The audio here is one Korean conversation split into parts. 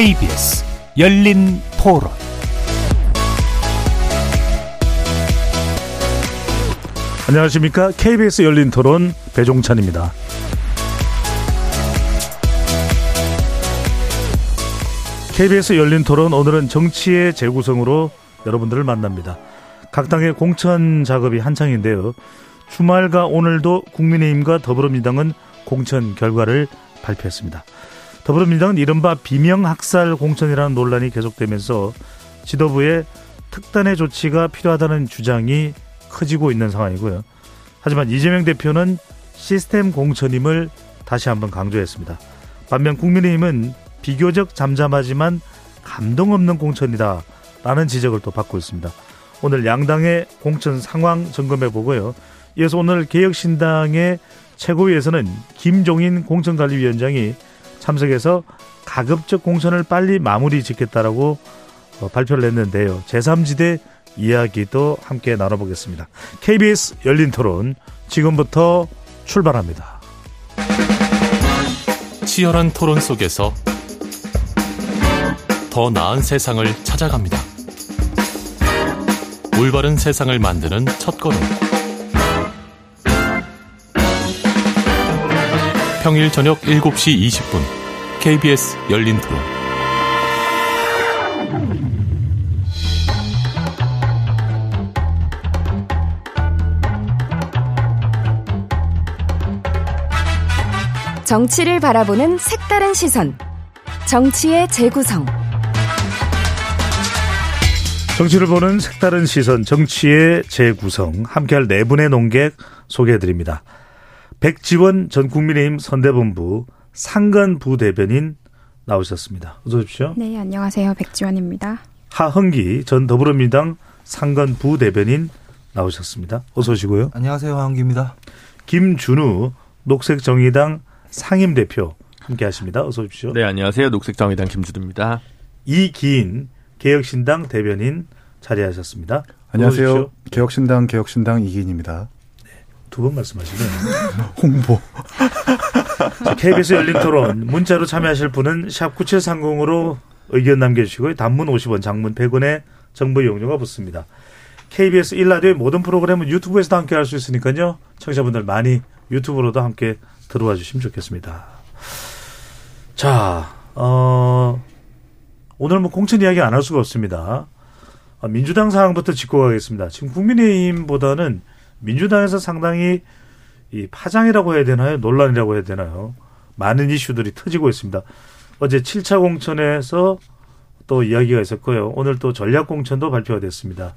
KBS 열린 토론 안녕하십니까. KBS 열린 토론 배종찬입니다. KBS 열린 토론 오늘은 정치의 재구성으로 여러분들을 만납니다. 각 당의 공천 작업이 한창인데요. 주말과 오늘도 국민의힘과 더불어민주당은 공천 결과를 발표했습니다. 더불어민주당은 이른바 비명학살 공천이라는 논란이 계속되면서 지도부의 특단의 조치가 필요하다는 주장이 커지고 있는 상황이고요. 하지만 이재명 대표는 시스템 공천임을 다시 한번 강조했습니다. 반면 국민의힘은 비교적 잠잠하지만 감동 없는 공천이다 라는 지적을 또 받고 있습니다. 오늘 양당의 공천 상황 점검해 보고요. 이어서 오늘 개혁신당의 최고위에서는 김종인 공천관리위원장이 참석해서 가급적 공천을 빨리 마무리 짓겠다라고 어, 발표를 했는데요. 제3지대 이야기도 함께 나눠보겠습니다. KBS 열린 토론 지금부터 출발합니다. 치열한 토론 속에서 더 나은 세상을 찾아갑니다. 올바른 세상을 만드는 첫 걸음. 평일 저녁 7시 20분 KBS 열린 토론. 정치를 바라보는 색다른 시선. 정치의 재구성. 정치를 보는 색다른 시선, 정치의 재구성. 함께할 네 분의 농객 소개해드립니다. 백지원 전 국민의힘 선대본부 상근 부대변인 나오셨습니다. 어서 오십시오. 네, 안녕하세요. 백지원입니다. 하흥기 전 더불어민주당 상근 부대변인 나오셨습니다. 어서 오시고요. 안녕하세요. 하흥기입니다. 김준우 녹색정의당 상임대표 함께 하십니다. 어서 오십시오. 네, 안녕하세요. 녹색정의당 김주두입니다. 이기인 개혁신당 대변인 자리하셨습니다. 안녕하세요. 개혁신당 개혁신당 이기인입니다. 두 번 말씀하시네요. 홍보. KBS 열린 토론 문자로 참여하실 분은 샵 9730으로 의견 남겨주시고요. 단문 50원, 장문 100원의 정보 이용료가 붙습니다. KBS 1라디오의 모든 프로그램은 유튜브에서도 함께 할 수 있으니까요. 청취자분들 많이 유튜브로도 함께 들어와 주시면 좋겠습니다. 자, 어, 오늘 뭐 공천 이야기 안 할 수가 없습니다. 어, 민주당 상황부터 짚고 가겠습니다. 지금 국민의힘보다는 민주당에서 상당히 이 파장이라고 해야 되나요? 논란이라고 해야 되나요? 많은 이슈들이 터지고 있습니다. 어제 7차 공천에서 또 이야기가 있었고요. 오늘 또 전략 공천도 발표가 됐습니다.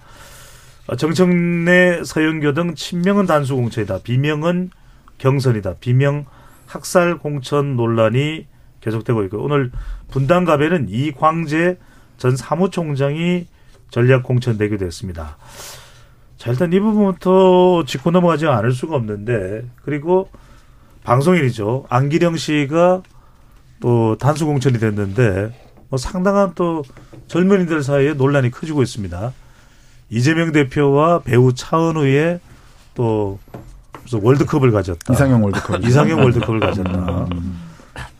어, 정청래, 서영교 등 친명은 단수 공천이다. 비명은 경선이다. 비명 학살 공천 논란이 계속되고 있고 오늘 분당갑에는 이광재 전 사무총장이 전략 공천되기도 했습니다. 자, 일단 이 부분부터 짚고 넘어가지 않을 수가 없는데, 그리고 방송인이죠. 안기령 씨가 또 단수 공천이 됐는데, 뭐 상당한 또 젊은이들 사이에 논란이 커지고 있습니다. 이재명 대표와 배우 차은우의 또 무슨 월드컵을 가졌다. 이상형 월드컵. 이상형 월드컵을 가졌다.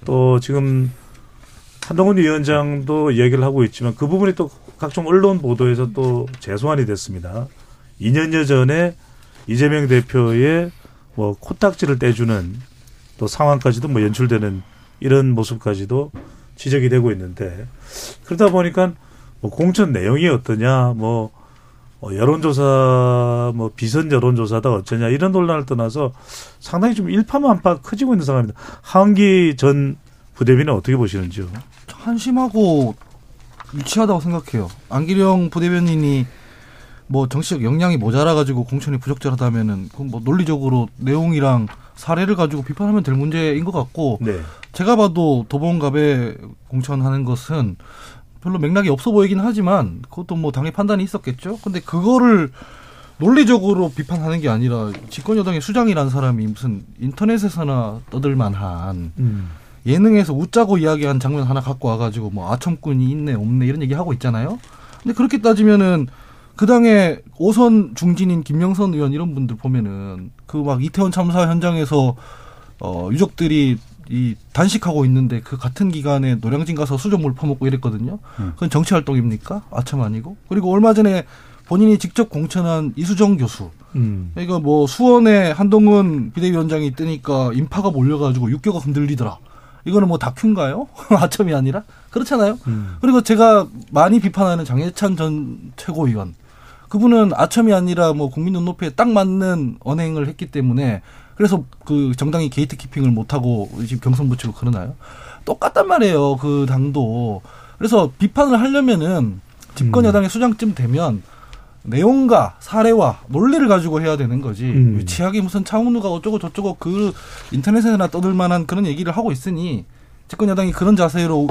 또 지금 한동훈 위원장도 이야기를 하고 있지만 그 부분이 또 각종 언론 보도에서 또 재소환이 됐습니다. 2년여 전에 이재명 대표의 뭐 코딱지를 떼주는 또 상황까지도 뭐 연출되는 이런 모습까지도 지적이 되고 있는데 그러다 보니까 뭐 공천 내용이 어떠냐 뭐 여론조사 뭐 비선 여론조사다 어쩌냐 이런 논란을 떠나서 상당히 좀 일파만파 커지고 있는 상황입니다. 하은기 전 부대변인 어떻게 보시는지요? 한심하고 유치하다고 생각해요. 안기령 부대변인이 뭐 정치적 역량이 모자라가지고 공천이 부적절하다면은 그건 뭐 논리적으로 내용이랑 사례를 가지고 비판하면 될 문제인 것 같고 네. 제가 봐도 도봉갑에 공천하는 것은 별로 맥락이 없어 보이긴 하지만 그것도 뭐 당의 판단이 있었겠죠. 근데 그거를 논리적으로 비판하는 게 아니라 집권 여당의 수장이라는 사람이 무슨 인터넷에서나 떠들 만한 음. 예능에서 웃자고 이야기한 장면 하나 갖고 와가지고 뭐 아첨꾼이 있네 없네 이런 얘기 하고 있잖아요. 근데 그렇게 따지면은 그 당의 오선 중진인 김영선 의원 이런 분들 보면은 그 막 이태원 참사 현장에서 어 유족들이 이 단식하고 있는데 그 같은 기간에 노량진 가서 수돗물 퍼먹고 이랬거든요. 그건 정치 활동입니까? 아참 아니고. 그리고 얼마 전에 본인이 직접 공천한 이수정 교수. 음. 이거 뭐 수원에 한동훈 비대위원장이 뜨니까 인파가 몰려가지고 육교가 흔들리더라. 이거는 뭐 다큐인가요? 아첨이 아니라 그렇잖아요. 음. 그리고 제가 많이 비판하는 장해찬 전 최고위원 그분은 아첨이 아니라 뭐 국민 눈높이에 딱 맞는 언행을 했기 때문에 그래서 그 정당이 gate keeping을 못하고 지금 경선 붙이고 그러나요? 똑같단 말이에요. 그 당도. 그래서 비판을 하려면은 집권 여당의 수장쯤 되면 내용과 사례와 논리를 가지고 해야 되는 거지. 음. 유치하게 무슨 차은우가 어쩌고 저쩌고 그 인터넷에나 떠들 만한 그런 얘기를 하고 있으니 집권 여당이 그런 자세로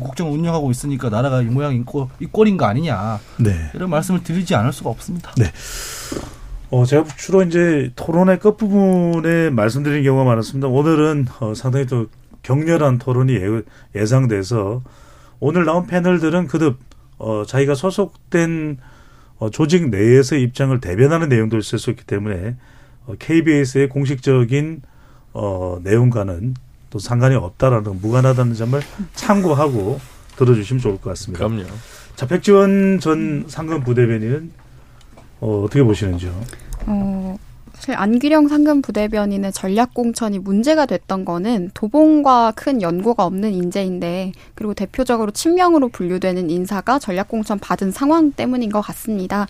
국정을 운영하고 있으니까 나라가 이 모양인 꼴, 이 꼴인 거 아니냐. 네. 이런 말씀을 드리지 않을 수가 없습니다. 네. 어, 제가 주로 이제 토론의 끝부분에 말씀드린 경우가 많았습니다. 오늘은 어, 상당히 또 격렬한 토론이 예, 예상돼서 오늘 나온 패널들은 그듭 어, 자기가 소속된 어, 조직 내에서의 입장을 대변하는 내용들을 쓸수 있기 때문에 어, KBS의 공식적인 어, 내용과는 또 상관이 없다라는 무관하다는 점을 참고하고 들어주시면 좋을 것 같습니다. 그럼요. 자, 백지원 전 상근 부대변인은 어, 어떻게 보시는지요? 어, 사실 안규령 상금 부대변인의 전략 공천이 문제가 됐던 거는 도봉과 큰 연고가 없는 인재인데 그리고 대표적으로 친명으로 분류되는 인사가 전략 공천 받은 상황 때문인 것 같습니다.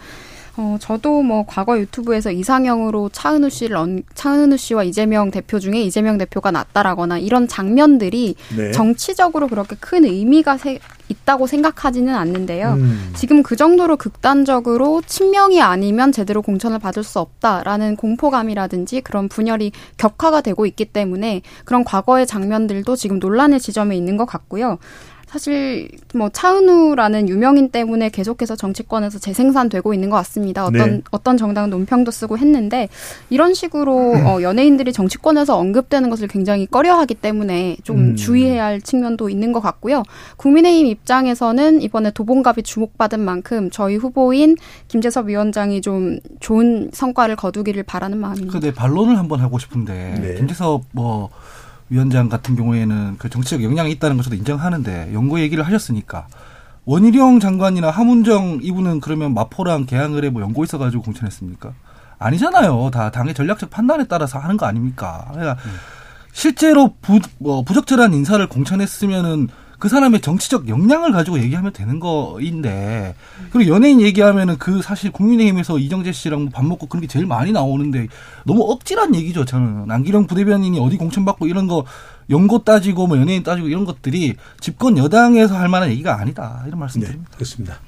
어, 저도 뭐 과거 유튜브에서 이상형으로 차은우 씨를 언, 차은우 씨와 이재명 대표 중에 이재명 대표가 낫다라거나 이런 장면들이 네. 정치적으로 그렇게 큰 의미가 세, 있다고 생각하지는 않는데요. 음. 지금 그 정도로 극단적으로 친명이 아니면 제대로 공천을 받을 수 없다라는 공포감이라든지 그런 분열이 격화가 되고 있기 때문에 그런 과거의 장면들도 지금 논란의 지점에 있는 것 같고요. 사실 뭐 차은우라는 유명인 때문에 계속해서 정치권에서 재생산되고 있는 것 같습니다. 어떤 네. 어떤 정당은 논평도 쓰고 했는데 이런 식으로 음. 어, 연예인들이 정치권에서 언급되는 것을 굉장히 꺼려하기 때문에 좀 음. 주의해야 할 측면도 있는 것 같고요. 국민의힘 입장에서는 이번에 도봉갑이 주목받은 만큼 저희 후보인 김재섭 위원장이 좀 좋은 성과를 거두기를 바라는 마음입니다. 근데 반론을 한번 하고 싶은데 네. 김재섭 뭐 위원장 같은 경우에는 그 정치적 영향이 있다는 것도 인정하는데 연구 얘기를 하셨으니까 원희룡 장관이나 하문정 이분은 그러면 마포랑 개항을에 뭐 연고 있어가지고 공천했습니까? 아니잖아요. 다 당의 전략적 판단에 따라서 하는 거 아닙니까? 그러니까 실제로 부, 뭐 부적절한 인사를 공천했으면은 그 사람의 정치적 역량을 가지고 얘기하면 되는 거인데 그리고 연예인 얘기하면은 그 사실 국민의힘에서 이정재 씨랑 뭐밥 먹고 그런 게 제일 많이 나오는데 너무 억지란 얘기죠 저는 안기령 부대변인이 어디 공천 받고 이런 거 연고 따지고 뭐 연예인 따지고 이런 것들이 집권 여당에서 할 만한 얘기가 아니다 이런 네, 말씀드립니다. 그렇습니다.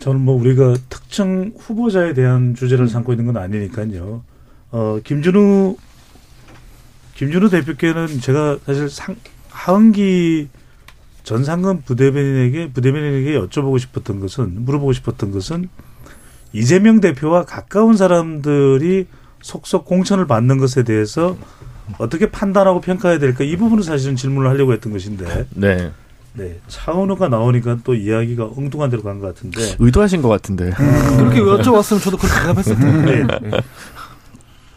저는 뭐 우리가 특정 후보자에 대한 주제를 삼고 있는 건 아니니까요. 어, 김준우 김준우 대표께는 제가 사실 상, 하은기 전 상근 부대변인에게 부대변인에게 여쭤보고 싶었던 것은 물어보고 싶었던 것은 이재명 대표와 가까운 사람들이 속속 공천을 받는 것에 대해서 어떻게 판단하고 평가해야 될까 이 부분을 사실은 질문을 하려고 했던 것인데 네. 네 차은우가 나오니까 또 이야기가 엉뚱한 데로 간 것 같은데 의도하신 것 같은데. 그렇게 여쭤봤으면 저도 그렇게 대답했을 텐데. 네.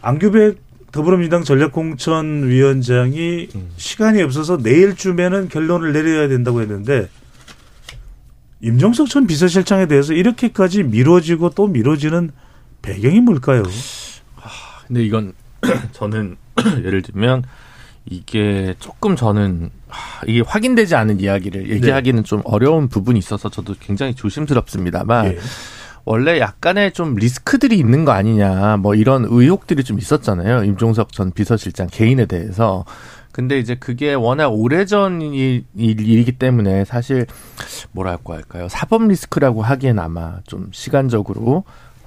안규백 더불어민주당 전략공천 위원장이 시간이 없어서 내일쯤에는 결론을 내려야 된다고 했는데 임종석 전 비서실장에 대해서 이렇게까지 미뤄지고 또 미뤄지는 배경이 뭘까요? 근데 이건 저는 예를 들면 이게 조금 저는 하, 이게 확인되지 않은 이야기를 얘기하기는 좀 어려운 부분이 있어서 저도 굉장히 조심스럽습니다만 예. 원래 약간의 좀 리스크들이 있는 거 아니냐 뭐 이런 의혹들이 좀 있었잖아요. 임종석 전 비서실장 개인에 대해서. 근데 이제 그게 워낙 오래전 일- 일이기 때문에 사실 뭐랄까 할까요? 사법 리스크라고 하기엔 아마 좀 시간적으로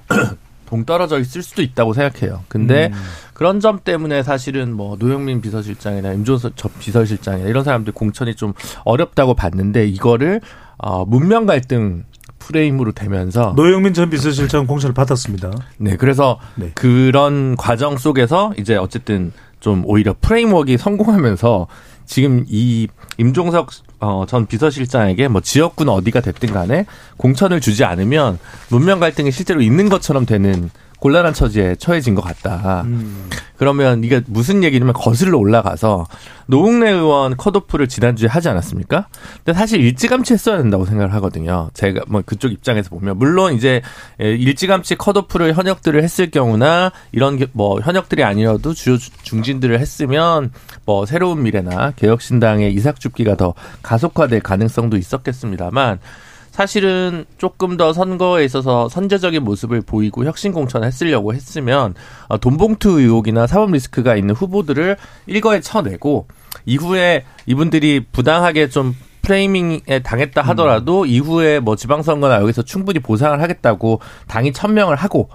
동떨어져 있을 수도 있다고 생각해요. 근데 그런 점 때문에 사실은 뭐 노영민 비서실장이나 임종석 전 비서실장이나 이런 사람들 공천이 좀 어렵다고 봤는데 이거를 어 문명 갈등 프레임으로 되면서 노영민 전 비서실장 공천을 받았습니다. 네, 그래서 네. 그런 과정 속에서 이제 어쨌든 좀 오히려 프레임워크가 성공하면서 지금 이 임종석 어, 전 비서실장에게 뭐 지역구는 어디가 됐든 간에 공천을 주지 않으면 문명 갈등이 실제로 있는 것처럼 되는 곤란한 처지에 처해진 것 같다. 음. 그러면 이게 무슨 얘기냐면 거슬러 올라가서 노웅래 의원 컷오프를 지난주에 하지 않았습니까? 근데 사실 일찌감치 했어야 된다고 생각을 하거든요. 제가 뭐 그쪽 입장에서 보면 물론 이제 예, 일찌감치 컷오프를 현역들을 했을 경우나 이런 게뭐 현역들이 아니어도 주요 중진들을 했으면 뭐 새로운 미래나 개혁신당의 이삭 줍기가 더 가속화될 가능성도 있었겠습니다만 사실은 조금 더 선거에 있어서 선제적인 모습을 보이고 혁신 공천을 했으려고 했으면 어, 돈봉투 의혹이나 사법 리스크가 있는 후보들을 일거에 쳐내고 이후에 이분들이 부당하게 좀 프레이밍에 당했다 하더라도 음. 이후에 뭐 지방선거나 여기서 충분히 보상을 하겠다고 당이 천명을 하고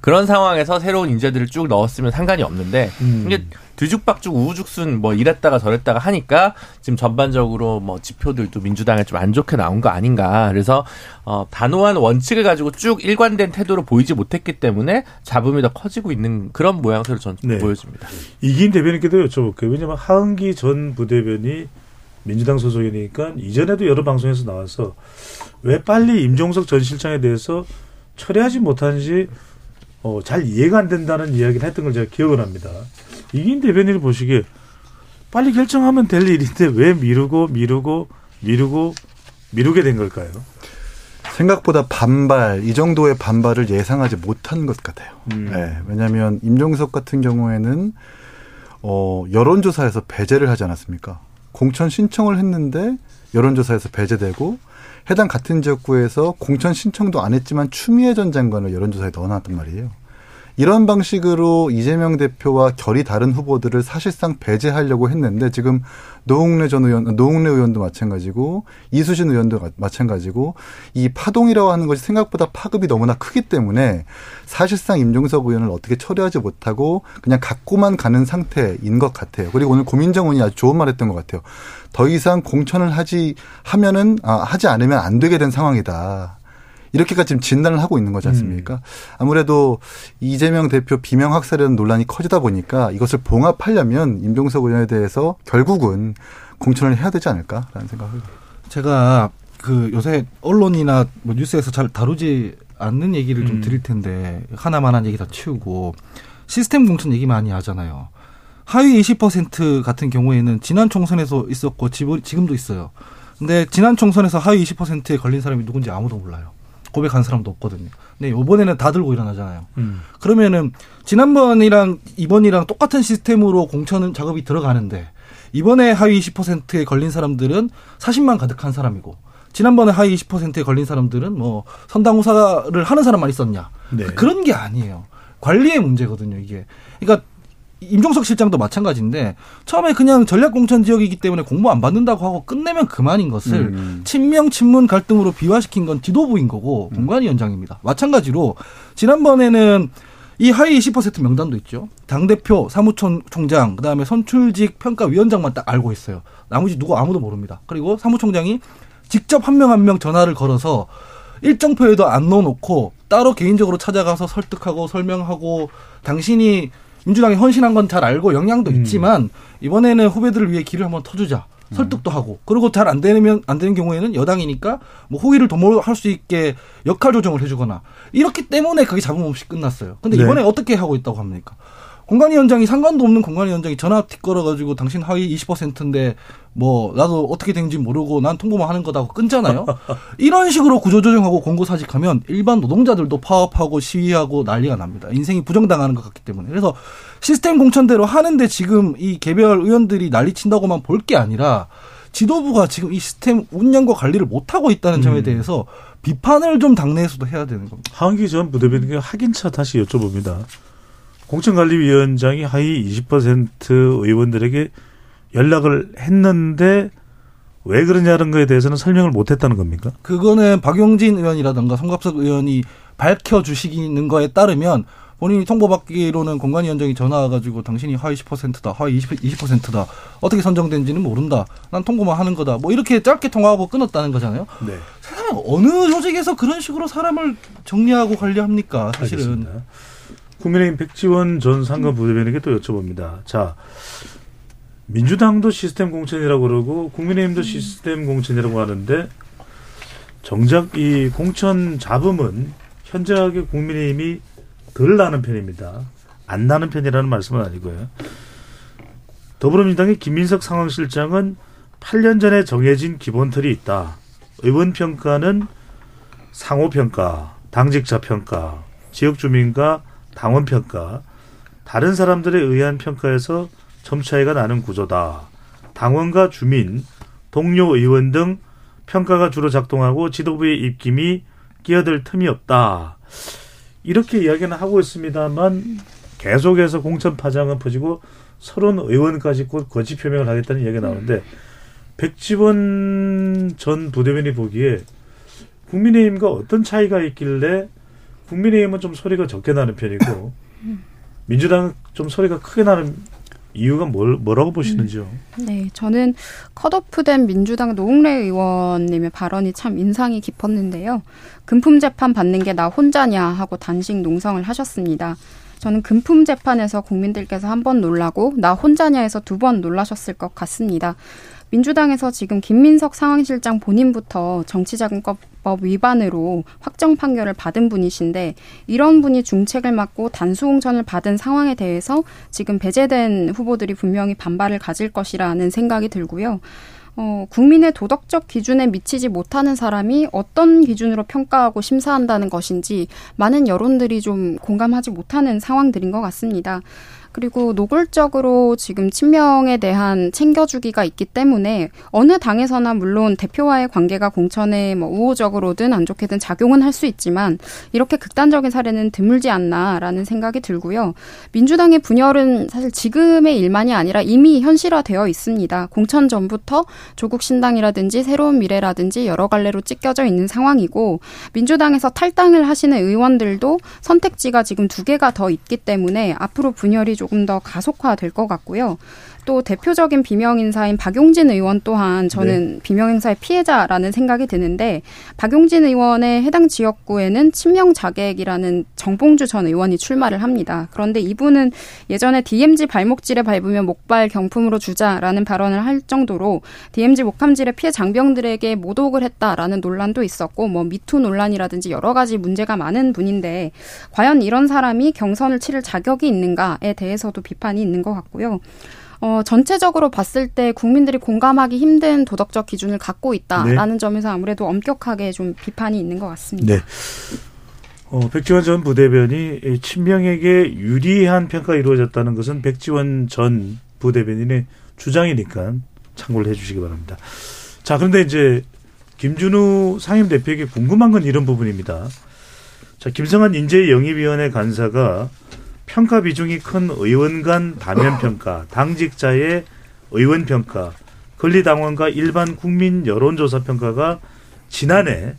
그런 상황에서 새로운 인재들을 쭉 넣었으면 상관이 없는데 음. 이게 뒤죽박죽 우후죽순 뭐 이랬다가 저랬다가 하니까 지금 전반적으로 뭐 지표들도 민주당에 좀 안 좋게 나온 거 아닌가. 그래서 어 단호한 원칙을 가지고 쭉 일관된 태도로 보이지 못했기 때문에 잡음이 더 커지고 있는 그런 모양새로 저는 네. 보여집니다. 이긴 대변인께도 여쭤볼게요. 왜냐하면 하은기 전 부대변이 민주당 소속이니까 이전에도 여러 방송에서 나와서 왜 빨리 임종석 전 실장에 대해서 처리하지 못하는지 어, 잘 이해가 안 된다는 이야기를 했던 걸 제가 기억을 합니다. 이긴 대변인을 보시기에 빨리 결정하면 될 일인데 왜 미루고 미루고 미루고 미루게 된 걸까요? 생각보다 반발 이 정도의 반발을 예상하지 못한 것 같아요. 음. 네, 왜냐하면 임종석 같은 경우에는 어, 여론조사에서 배제를 하지 않았습니까? 공천 신청을 했는데 여론조사에서 배제되고 해당 같은 지역구에서 공천 신청도 안 했지만 추미애 전 장관을 여론조사에 넣어놨단 말이에요. 이런 방식으로 이재명 대표와 결이 다른 후보들을 사실상 배제하려고 했는데 지금 노웅래 전 의원, 노웅래 의원도 마찬가지고 이수진 의원도 마찬가지고 이 파동이라고 하는 것이 생각보다 파급이 너무나 크기 때문에 사실상 임종석 의원을 어떻게 처리하지 못하고 그냥 갖고만 가는 상태인 것 같아요. 그리고 오늘 고민정 의원이 아주 좋은 말 했던 것 같아요. 더 이상 공천을 하지 하면은 아, 하지 않으면 안 되게 된 상황이다. 이렇게까지 지금 진단을 하고 있는 거지 않습니까? 음. 아무래도 이재명 대표 비명 학살이라는 논란이 커지다 보니까 이것을 봉합하려면 임종석 의원에 대해서 결국은 공천을 해야 되지 않을까라는 생각을. 제가 그 요새 언론이나 뭐 뉴스에서 잘 다루지 않는 얘기를 좀 음. 드릴 텐데 하나만한 얘기 다 치우고 시스템 공천 얘기 많이 하잖아요. 하위 20% 같은 경우에는 지난 총선에서 있었고 지금도 있어요. 근데 지난 총선에서 하위 20%에 걸린 사람이 누군지 아무도 몰라요. 고백한 사람도 없거든요. 근데 이번에는 다 들고 일어나잖아요. 음. 그러면은 지난번이랑 이번이랑 똑같은 시스템으로 공천 작업이 들어가는데 이번에 하위 20%에 걸린 사람들은 40만 가득한 사람이고 지난번에 하위 20%에 걸린 사람들은 뭐 선당후사를 하는 사람만 있었냐. 네. 그런 게 아니에요. 관리의 문제거든요, 이게. 그러니까 임종석 실장도 마찬가지인데 처음에 그냥 전략공천 지역이기 때문에 공모 안 받는다고 하고 끝내면 그만인 것을 음. 친명 친문 갈등으로 비화시킨 건 지도부인 거고 음. 공관위 원장입니다. 마찬가지로 지난번에는 이 하위 20% 명단도 있죠. 당 대표, 사무총장, 그다음에 선출직 평가 위원장만 딱 알고 있어요. 나머지 누구 아무도 모릅니다. 그리고 사무총장이 직접 한 명 한명 전화를 걸어서 일정표에도 안 넣어놓고 따로 개인적으로 찾아가서 설득하고 설명하고 당신이 민주당이 헌신한 건 잘 알고 영향도 음. 있지만 이번에는 후배들을 위해 길을 한번 터주자. 설득도 하고 그리고 잘 안 되면 안 되는 경우에는 여당이니까 뭐 호의를 도모할 수 있게 역할 조정을 해주거나 이렇기 때문에 그게 잡음 없이 끝났어요. 근데 네. 이번에 어떻게 하고 있다고 합니까? 공관위원장이 상관도 없는 공관위원장이 전화 틱 걸어가지고 당신 하위 20%인데 뭐 나도 어떻게 된지 모르고 난 통보만 하는 거다고 끊잖아요. 이런 식으로 구조조정하고 공고사직하면 일반 노동자들도 파업하고 시위하고 난리가 납니다. 인생이 부정당하는 것 같기 때문에. 그래서 시스템 공천대로 하는데 지금 이 개별 의원들이 난리친다고만 볼 게 아니라 지도부가 지금 이 시스템 운영과 관리를 못하고 있다는 점에 음. 대해서 비판을 좀 당내에서도 해야 되는 겁니다. 하은기 전 부대변인께 확인차 다시 여쭤봅니다. 공천관리위원장이 하위 20% 의원들에게 연락을 했는데 왜 그러냐는 거에 대해서는 설명을 못 했다는 겁니까? 그거는 박용진 의원이라든가 송갑석 의원이 밝혀 주시는 거에 따르면 본인이 통보받기로는 공관위원장이 전화 와가지고 당신이 하위 10%다, 하위 20, 20%다, 어떻게 선정된지는 모른다, 난 통보만 하는 거다, 뭐 이렇게 짧게 통화하고 끊었다는 거잖아요. 네. 세상에 어느 조직에서 그런 식으로 사람을 정리하고 관리합니까, 사실은. 알겠습니다. 국민의힘 백지원 전 상가 부대변인에게 또 여쭤봅니다. 자, 민주당도 시스템 공천이라고 그러고 국민의힘도 시스템 공천이라고 하는데 정작 이 공천 잡음은 현저하게 국민의힘이 덜 나는 편입니다. 안 나는 편이라는 말씀은 아니고요. 더불어민주당의 김민석 상황실장은 8년 전에 정해진 기본 틀이 있다. 의원 평가는 상호 평가, 당직자 평가, 지역 주민과 당원 평가, 다른 사람들에 의한 평가에서 점 차이가 나는 구조다. 당원과 주민, 동료 의원 등 평가가 주로 작동하고 지도부의 입김이 끼어들 틈이 없다. 이렇게 이야기는 하고 있습니다만 계속해서 공천 파장은 퍼지고 서른 의원까지 곧 거짓 표명을 하겠다는 이야기가 나오는데 백지원 전 부대변이 보기에 국민의힘과 어떤 차이가 있길래 국민의힘은 좀 소리가 적게 나는 편이고 민주당 좀 소리가 크게 나는 이유가 뭘, 뭐라고 보시는지요? 네, 저는 컷오프된 민주당 노웅래 의원님의 발언이 참 인상이 깊었는데요. 금품 재판 받는 게 나 혼자냐 하고 단식 농성을 하셨습니다. 저는 금품 재판에서 국민들께서 한 번 놀라고 나 혼자냐에서 두 번 놀라셨을 것 같습니다. 민주당에서 지금 김민석 상황실장 본인부터 정치자금법 위반으로 확정 판결을 받은 분이신데 이런 분이 중책을 맡고 단수공천을 받은 상황에 대해서 지금 배제된 후보들이 분명히 반발을 가질 것이라는 생각이 들고요. 어, 국민의 도덕적 기준에 미치지 못하는 사람이 어떤 기준으로 평가하고 심사한다는 것인지 많은 여론들이 좀 공감하지 못하는 상황들인 것 같습니다. 그리고 노골적으로 지금 친명에 대한 챙겨주기가 있기 때문에 어느 당에서나 물론 대표와의 관계가 공천에 뭐 우호적으로든 안 좋게든 작용은 할 수 있지만 이렇게 극단적인 사례는 드물지 않나라는 생각이 들고요. 민주당의 분열은 사실 지금의 일만이 아니라 이미 현실화되어 있습니다. 공천 전부터 조국 신당이라든지 새로운 미래라든지 여러 갈래로 찢겨져 있는 상황이고 민주당에서 탈당을 하시는 의원들도 선택지가 지금 두 개가 더 있기 때문에 앞으로 분열이 조금 더 가속화될 것 같고요. 또 대표적인 비명 인사인 박용진 의원 또한 저는 네. 비명 행사의 피해자라는 생각이 드는데 박용진 의원의 해당 지역구에는 친명 자객이라는 정봉주 전 의원이 출마를 합니다. 그런데 이분은 예전에 DMZ 발목질에 밟으면 목발 경품으로 주자라는 발언을 할 정도로 DMZ 목함질의 피해 장병들에게 모독을 했다라는 논란도 있었고 뭐 미투 논란이라든지 여러 가지 문제가 많은 분인데 과연 이런 사람이 경선을 치를 자격이 있는가에 대해서도 비판이 있는 것 같고요. 어, 전체적으로 봤을 때 국민들이 공감하기 힘든 도덕적 기준을 갖고 있다라는 네. 점에서 아무래도 엄격하게 좀 비판이 있는 것 같습니다. 네. 어, 백지원 전 부대변이 친명에게 유리한 평가가 이루어졌다는 것은 백지원 전 부대변인의 주장이니까 참고를 해 주시기 바랍니다. 자, 그런데 이제 김준우 상임 대표에게 궁금한 건 이런 부분입니다. 자, 김성한 인재영입위원회 간사가 평가 비중이 큰 의원 간 다면 평가, 당직자의 의원 평가, 권리당원과 일반 국민 여론조사 평가가 지난해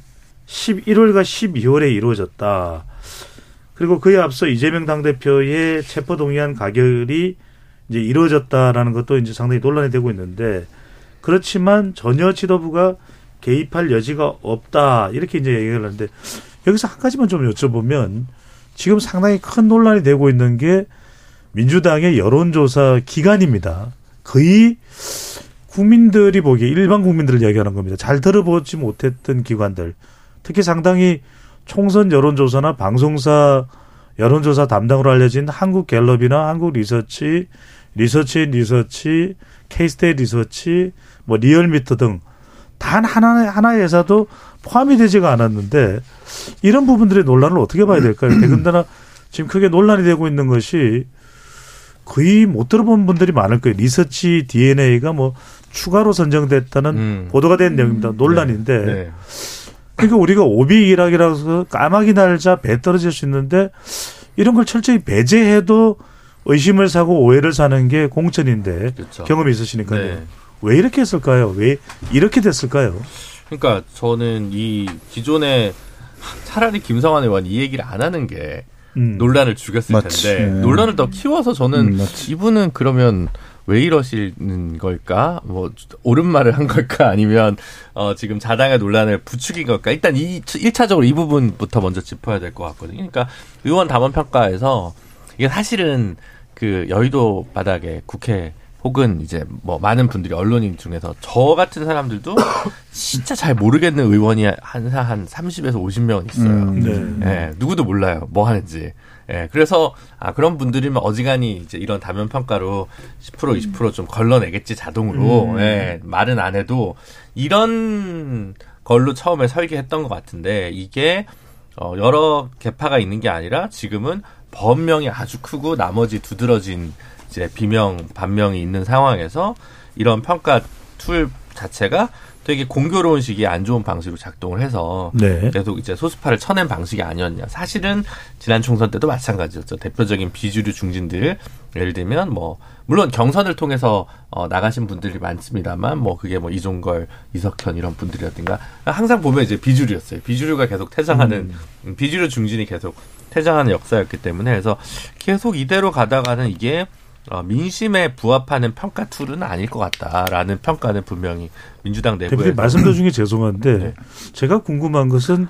11월과 12월에 이루어졌다. 그리고 그에 앞서 이재명 당대표의 체포동의안 가결이 이제 이루어졌다라는 것도 이제 상당히 논란이 되고 있는데 그렇지만 전혀 지도부가 개입할 여지가 없다. 이렇게 이제 얘기를 하는데 여기서 한 가지만 좀 여쭤보면 지금 상당히 큰 논란이 되고 있는 게 민주당의 여론조사 기관입니다. 거의 국민들이 보기에 일반 국민들을 이야기하는 겁니다. 잘 들어보지 못했던 기관들, 특히 상당히 총선 여론조사나 방송사 여론조사 담당으로 알려진 한국갤럽이나 한국리서치, 리서치 리서치, 케이스탯 리서치, 뭐 리얼미터 등 단 하나 하나의 회사도 포함이 되지가 않았는데 이런 부분들의 논란을 어떻게 봐야 될까요? 더군다나 지금 크게 논란이 되고 있는 것이 거의 못 들어본 분들이 많을 거예요. 리서치 DNA가 뭐 추가로 선정됐다는 음. 보도가 된 내용입니다. 논란인데. 네. 네. 그러니까 우리가 오비 일학이라서 까마귀 날자 배 떨어질 수 있는데 이런 걸 철저히 배제해도 의심을 사고 오해를 사는 게 공천인데 그렇죠. 경험이 있으시니까요. 네. 왜 이렇게 했을까요? 왜 이렇게 됐을까요? 그러니까 저는 이 기존에 차라리 김성환 의원 이 얘기를 안 하는 게 음. 논란을 죽였을 맞지. 텐데 네. 논란을 더 키워서 저는 음, 이분은 그러면 왜 이러시는 걸까? 뭐 옳은 말을 한 걸까? 아니면 어 지금 자당의 논란을 부추긴 걸까? 일단 이 1차적으로 이 부분부터 먼저 짚어야 될 것 같거든요. 그러니까 의원 담원 평가에서 이게 사실은 그 여의도 바닥에 국회 혹은 이제 뭐 많은 분들이 언론인 중에서 저 같은 사람들도 진짜 잘 모르겠는 의원이 한한 한 30에서 50명 있어요. 음. 네. 예, 누구도 몰라요. 뭐 하는지. 예, 그래서 아 그런 분들이면 어지간히 이제 이런 다면 평가로 10% 20%좀 걸러내겠지 자동으로. 음. 예, 말은 안 해도 이런 걸로 처음에 설계했던 것 같은데 이게 어 여러 개파가 있는 게 아니라 지금은 범명이 아주 크고 나머지 두드러진 이제 비명 반명이 있는 상황에서 이런 평가 툴 자체가 되게 공교로운 시기에 안 좋은 방식으로 작동을 해서 네. 계속 이제 소수파를 쳐낸 방식이 아니었냐. 사실은 지난 총선 때도 마찬가지였죠. 대표적인 비주류 중진들 예를 들면 뭐 물론 경선을 통해서 어 나가신 분들이 많습니다만 뭐 그게 뭐 이종걸, 이석현 이런 분들이라든가 항상 보면 이제 비주류였어요. 비주류가 계속 퇴장하는 음, 비주류 중진이 계속 퇴장하는 역사였기 때문에 그래서 계속 이대로 가다가는 이게 어, 민심에 부합하는 평가 툴은 아닐 것 같다라는 평가는 분명히 민주당 내부에서 말씀 도중에 죄송한데 네. 제가 궁금한 것은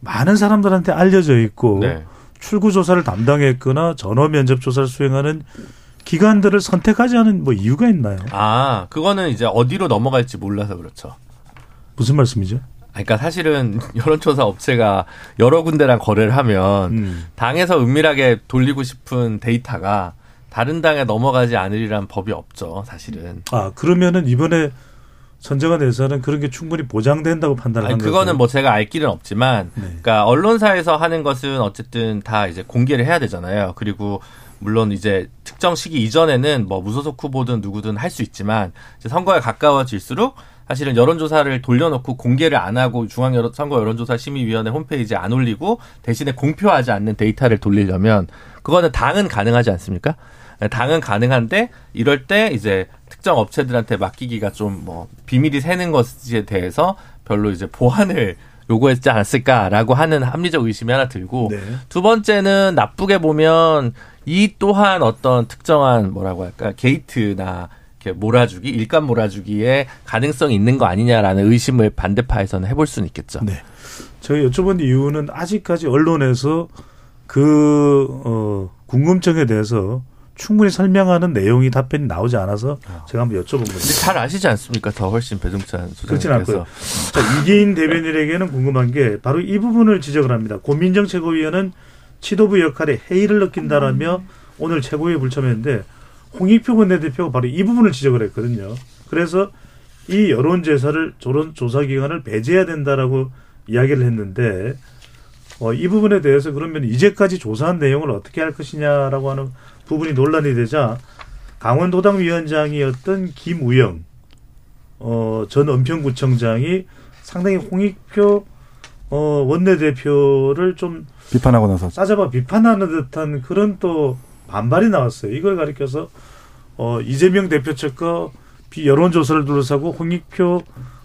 많은 사람들한테 알려져 있고 네. 출구 조사를 담당했거나 전화 면접 조사를 수행하는 기관들을 선택하지 않은 뭐 이유가 있나요? 아, 그거는 이제 어디로 넘어갈지 몰라서 그렇죠. 무슨 말씀이죠? 그러니까 사실은 여론조사 업체가 여러 군데랑 거래를 하면 음. 당에서 은밀하게 돌리고 싶은 데이터가 다른 당에 넘어가지 않으리란 법이 없죠, 사실은. 아 그러면은 이번에 선정한 대사는 그런 게 충분히 보장된다고 판단을 한 그거는 거죠? 뭐 제가 알 길은 없지만, 네. 그러니까 언론사에서 하는 것은 어쨌든 다 이제 공개를 해야 되잖아요. 그리고 물론 이제 특정 시기 이전에는 뭐 무소속 후보든 누구든 할 수 있지만 이제 선거에 가까워질수록 사실은 여론조사를 돌려놓고 공개를 안 하고 중앙 여론, 선거 여론조사 심의위원회 홈페이지에 안 올리고 대신에 공표하지 않는 데이터를 돌리려면 그거는 당은 가능하지 않습니까? 네, 당은 가능한데 이럴 때 이제 특정 업체들한테 맡기기가 좀 뭐 비밀이 새는 것에 대해서 별로 이제 보완을 요구했지 않았을까라고 하는 합리적 의심이 하나 들고 네. 두 번째는 나쁘게 보면 이 또한 어떤 특정한 뭐라고 할까 게이트나 이렇게 몰아주기 일감 몰아주기에 가능성이 있는 거 아니냐라는 의심을 반대파에서는 해볼 수는 있겠죠. 네. 제가 여쭤본 이유는 아직까지 언론에서 그 어, 궁금증에 대해서 충분히 설명하는 내용이 답변이 나오지 않아서 제가 한번 여쭤본 겁니다. 잘 아시지 않습니까? 더 훨씬 배종찬 그렇진 소장님께서 않고요. 자, 이기인 대변인에게는 궁금한 게 바로 이 부분을 지적을 합니다. 고민정 최고위원은 지도부 역할에 해이를 느낀다라며 오늘 최고위에 불참했는데 홍익표 원내대표가 바로 이 부분을 지적을 했거든요. 그래서 이 여론조사를 저런 조사 기관을 배제해야 된다라고 이야기를 했는데 어, 이 부분에 대해서 그러면 이제까지 조사한 내용을 어떻게 할 것이냐라고 하는 부분이 논란이 되자 강원도당 위원장이었던 김우영 어, 전 은평구청장이 상당히 홍익표 어, 원내대표를 좀 비판하고 나서 싸잡아 비판하는 듯한 그런 또 반발이 나왔어요. 이걸 가리켜서 어, 이재명 대표 측과 비 여론조사를 둘러싸고 홍익표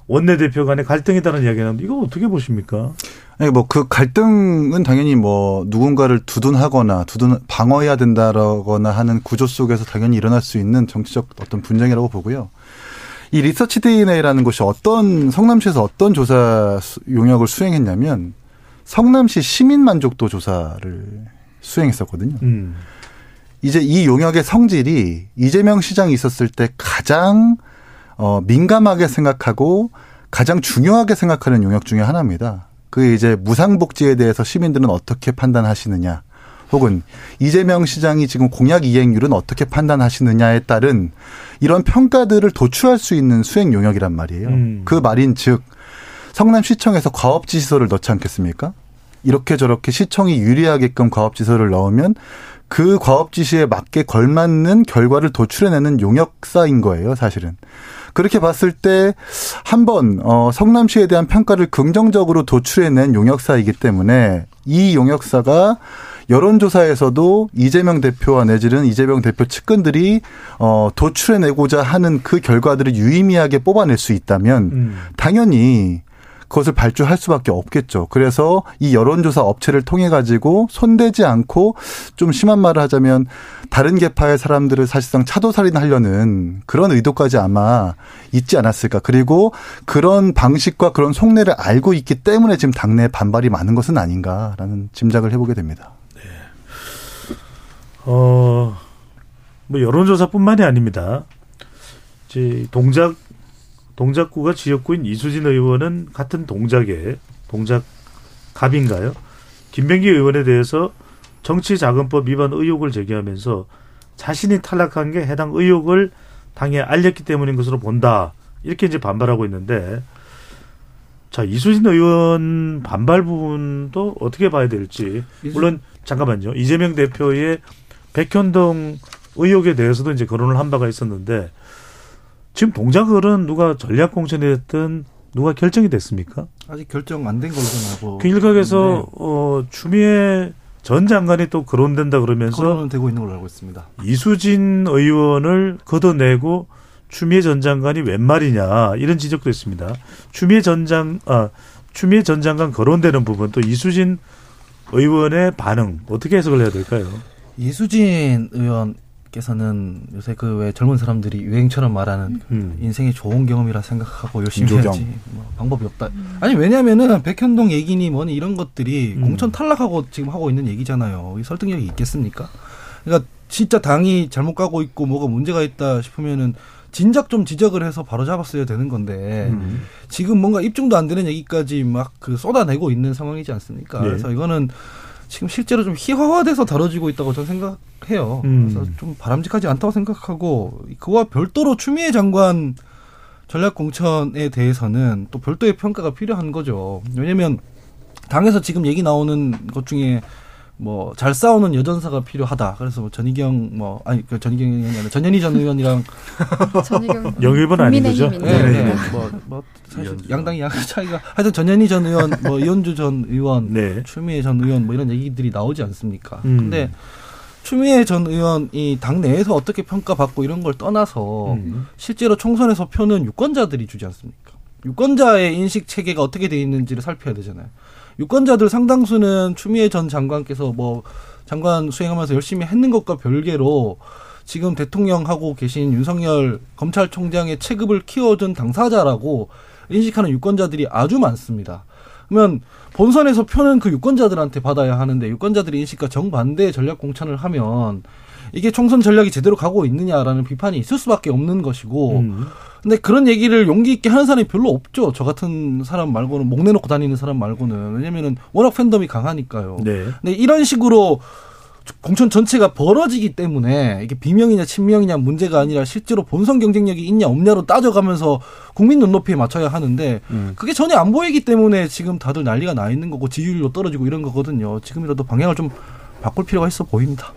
원내대표 간의 갈등이다는 이야기가 나는데 이거 어떻게 보십니까? 아니 뭐그 갈등은 당연히 뭐 누군가를 두둔하거나 두둔 방어해야 된다라거나 하는 구조 속에서 당연히 일어날 수 있는 정치적 어떤 분쟁이라고 보고요. 이 리서치 DNA라는 곳이 어떤 성남시에서 어떤 조사 수- 용역을 수행했냐면 성남시 시민 만족도 조사를 수행했었거든요. 음. 이제 이 용역의 성질이 이재명 시장이 있었을 때 가장 어 민감하게 생각하고 가장 중요하게 생각하는 용역 중에 하나입니다. 그 이제 무상복지에 대해서 시민들은 어떻게 판단하시느냐, 혹은 이재명 시장이 지금 공약 이행률은 어떻게 판단하시느냐에 따른 이런 평가들을 도출할 수 있는 수행 용역이란 말이에요. 음. 그 말인 즉 성남시청에서 과업지시서를 넣지 않겠습니까? 이렇게 저렇게 시청이 유리하게끔 과업지시서를 넣으면 그 과업지시에 맞게 걸맞는 결과를 도출해내는 용역사인 거예요, 사실은. 그렇게 봤을 때 한번 어 성남시에 대한 평가를 긍정적으로 도출해낸 용역사이기 때문에 이 용역사가 여론조사에서도 이재명 대표와 내지는 이재명 대표 측근들이 어 도출해내고자 하는 그 결과들을 유의미하게 뽑아낼 수 있다면 음. 당연히 그것을 발주할 수밖에 없겠죠. 그래서 이 여론조사 업체를 통해 가지고 손대지 않고 좀 심한 말을 하자면 다른 계파의 사람들을 사실상 차도살인하려는 그런 의도까지 아마 있지 않았을까. 그리고 그런 방식과 그런 속내를 알고 있기 때문에 지금 당내 반발이 많은 것은 아닌가라는 짐작을 해보게 됩니다. 어, 뭐 여론조사뿐만이 아닙니다. 이제 동작 동작구가 지역구인 이수진 의원은 같은 동작에 동작 갑인가요? 김병기 의원에 대해서 정치자금법 위반 의혹을 제기하면서 자신이 탈락한 게 해당 의혹을 당에 알렸기 때문인 것으로 본다. 이렇게 이제 반발하고 있는데 자 이수진 의원 반발 부분도 어떻게 봐야 될지 물론 잠깐만요 이재명 대표의 백현동 의혹에 대해서도 이제 거론을 한 바가 있었는데 지금 동작을은 누가 전략 공천이 됐든 누가 결정이 됐습니까? 아직 결정 안 된 걸로 알고. 그 일각에서 어 추미애 전 장관이 또 거론된다 그러면서 거론은 되고 있는 걸로 알고 있습니다. 이수진 의원을 걷어내고 추미애 전 장관이 웬 말이냐 이런 지적도 있습니다. 추미애 전장 아 추미애 전 장관 거론되는 부분 또 이수진 의원의 반응 어떻게 해석을 해야 될까요? 이수진 의원 께서는 요새 그 왜 젊은 사람들이 유행처럼 말하는 음. 인생의 좋은 경험이라 생각하고 열심히 인조경. 해야지 뭐 방법이 없다. 아니 왜냐면은 백현동 얘기니 뭐니 이런 것들이 음. 공천 탈락하고 지금 하고 있는 얘기잖아요. 이 설득력이 있겠습니까? 그러니까 진짜 당이 잘못 가고 있고 뭐가 문제가 있다 싶으면은 진작 좀 지적을 해서 바로 잡았어야 되는 건데 음. 지금 뭔가 입증도 안 되는 얘기까지 막 그 쏟아내고 있는 상황이지 않습니까? 네. 그래서 이거는 지금 실제로 좀 희화화돼서 다뤄지고 있다고 저는 생각해요. 음. 그래서 좀 바람직하지 않다고 생각하고 그와 별도로 추미애 장관 전략 공천에 대해서는 또 별도의 평가가 필요한 거죠. 왜냐면 당에서 지금 얘기 나오는 것 중에 뭐 잘 싸우는 여전사가 필요하다. 그래서 뭐 전희경 뭐 아니 그 전희경이 아니라 전현희 전 의원이랑 전희경 영입은? 국민의힘인데. 네, 네, 네. 네. 뭐, 뭐 사실. 양당이 양 차이가 하여튼 전현희 전 의원, 뭐 이현주 전 의원, 네. 추미애 전 의원 뭐 이런 얘기들이 나오지 않습니까? 음. 근데 추미애 전 의원이 당 내에서 어떻게 평가받고 이런 걸 떠나서 음. 실제로 총선에서 표는 유권자들이 주지 않습니까? 유권자의 인식 체계가 어떻게 돼 있는지를 살펴야 되잖아요. 유권자들 상당수는 추미애 전 장관께서 뭐 장관 수행하면서 열심히 했는 것과 별개로 지금 대통령하고 계신 윤석열 검찰총장의 체급을 키워준 당사자라고 인식하는 유권자들이 아주 많습니다. 그러면 본선에서 표는 그 유권자들한테 받아야 하는데 유권자들의 인식과 정반대의 전략 공천을 하면 이게 총선 전략이 제대로 가고 있느냐라는 비판이 있을 수밖에 없는 것이고 음. 근데 그런 얘기를 용기 있게 하는 사람이 별로 없죠. 저 같은 사람 말고는 목 내놓고 다니는 사람 말고는 왜냐면은 워낙 팬덤이 강하니까요. 네. 근데 이런 식으로 공천 전체가 벌어지기 때문에 이게 비명이냐 친명이냐 문제가 아니라 실제로 본선 경쟁력이 있냐 없냐로 따져가면서 국민 눈높이에 맞춰야 하는데 음. 그게 전혀 안 보이기 때문에 지금 다들 난리가 나 있는 거고 지지율도 떨어지고 이런 거거든요. 지금이라도 방향을 좀 바꿀 필요가 있어 보입니다.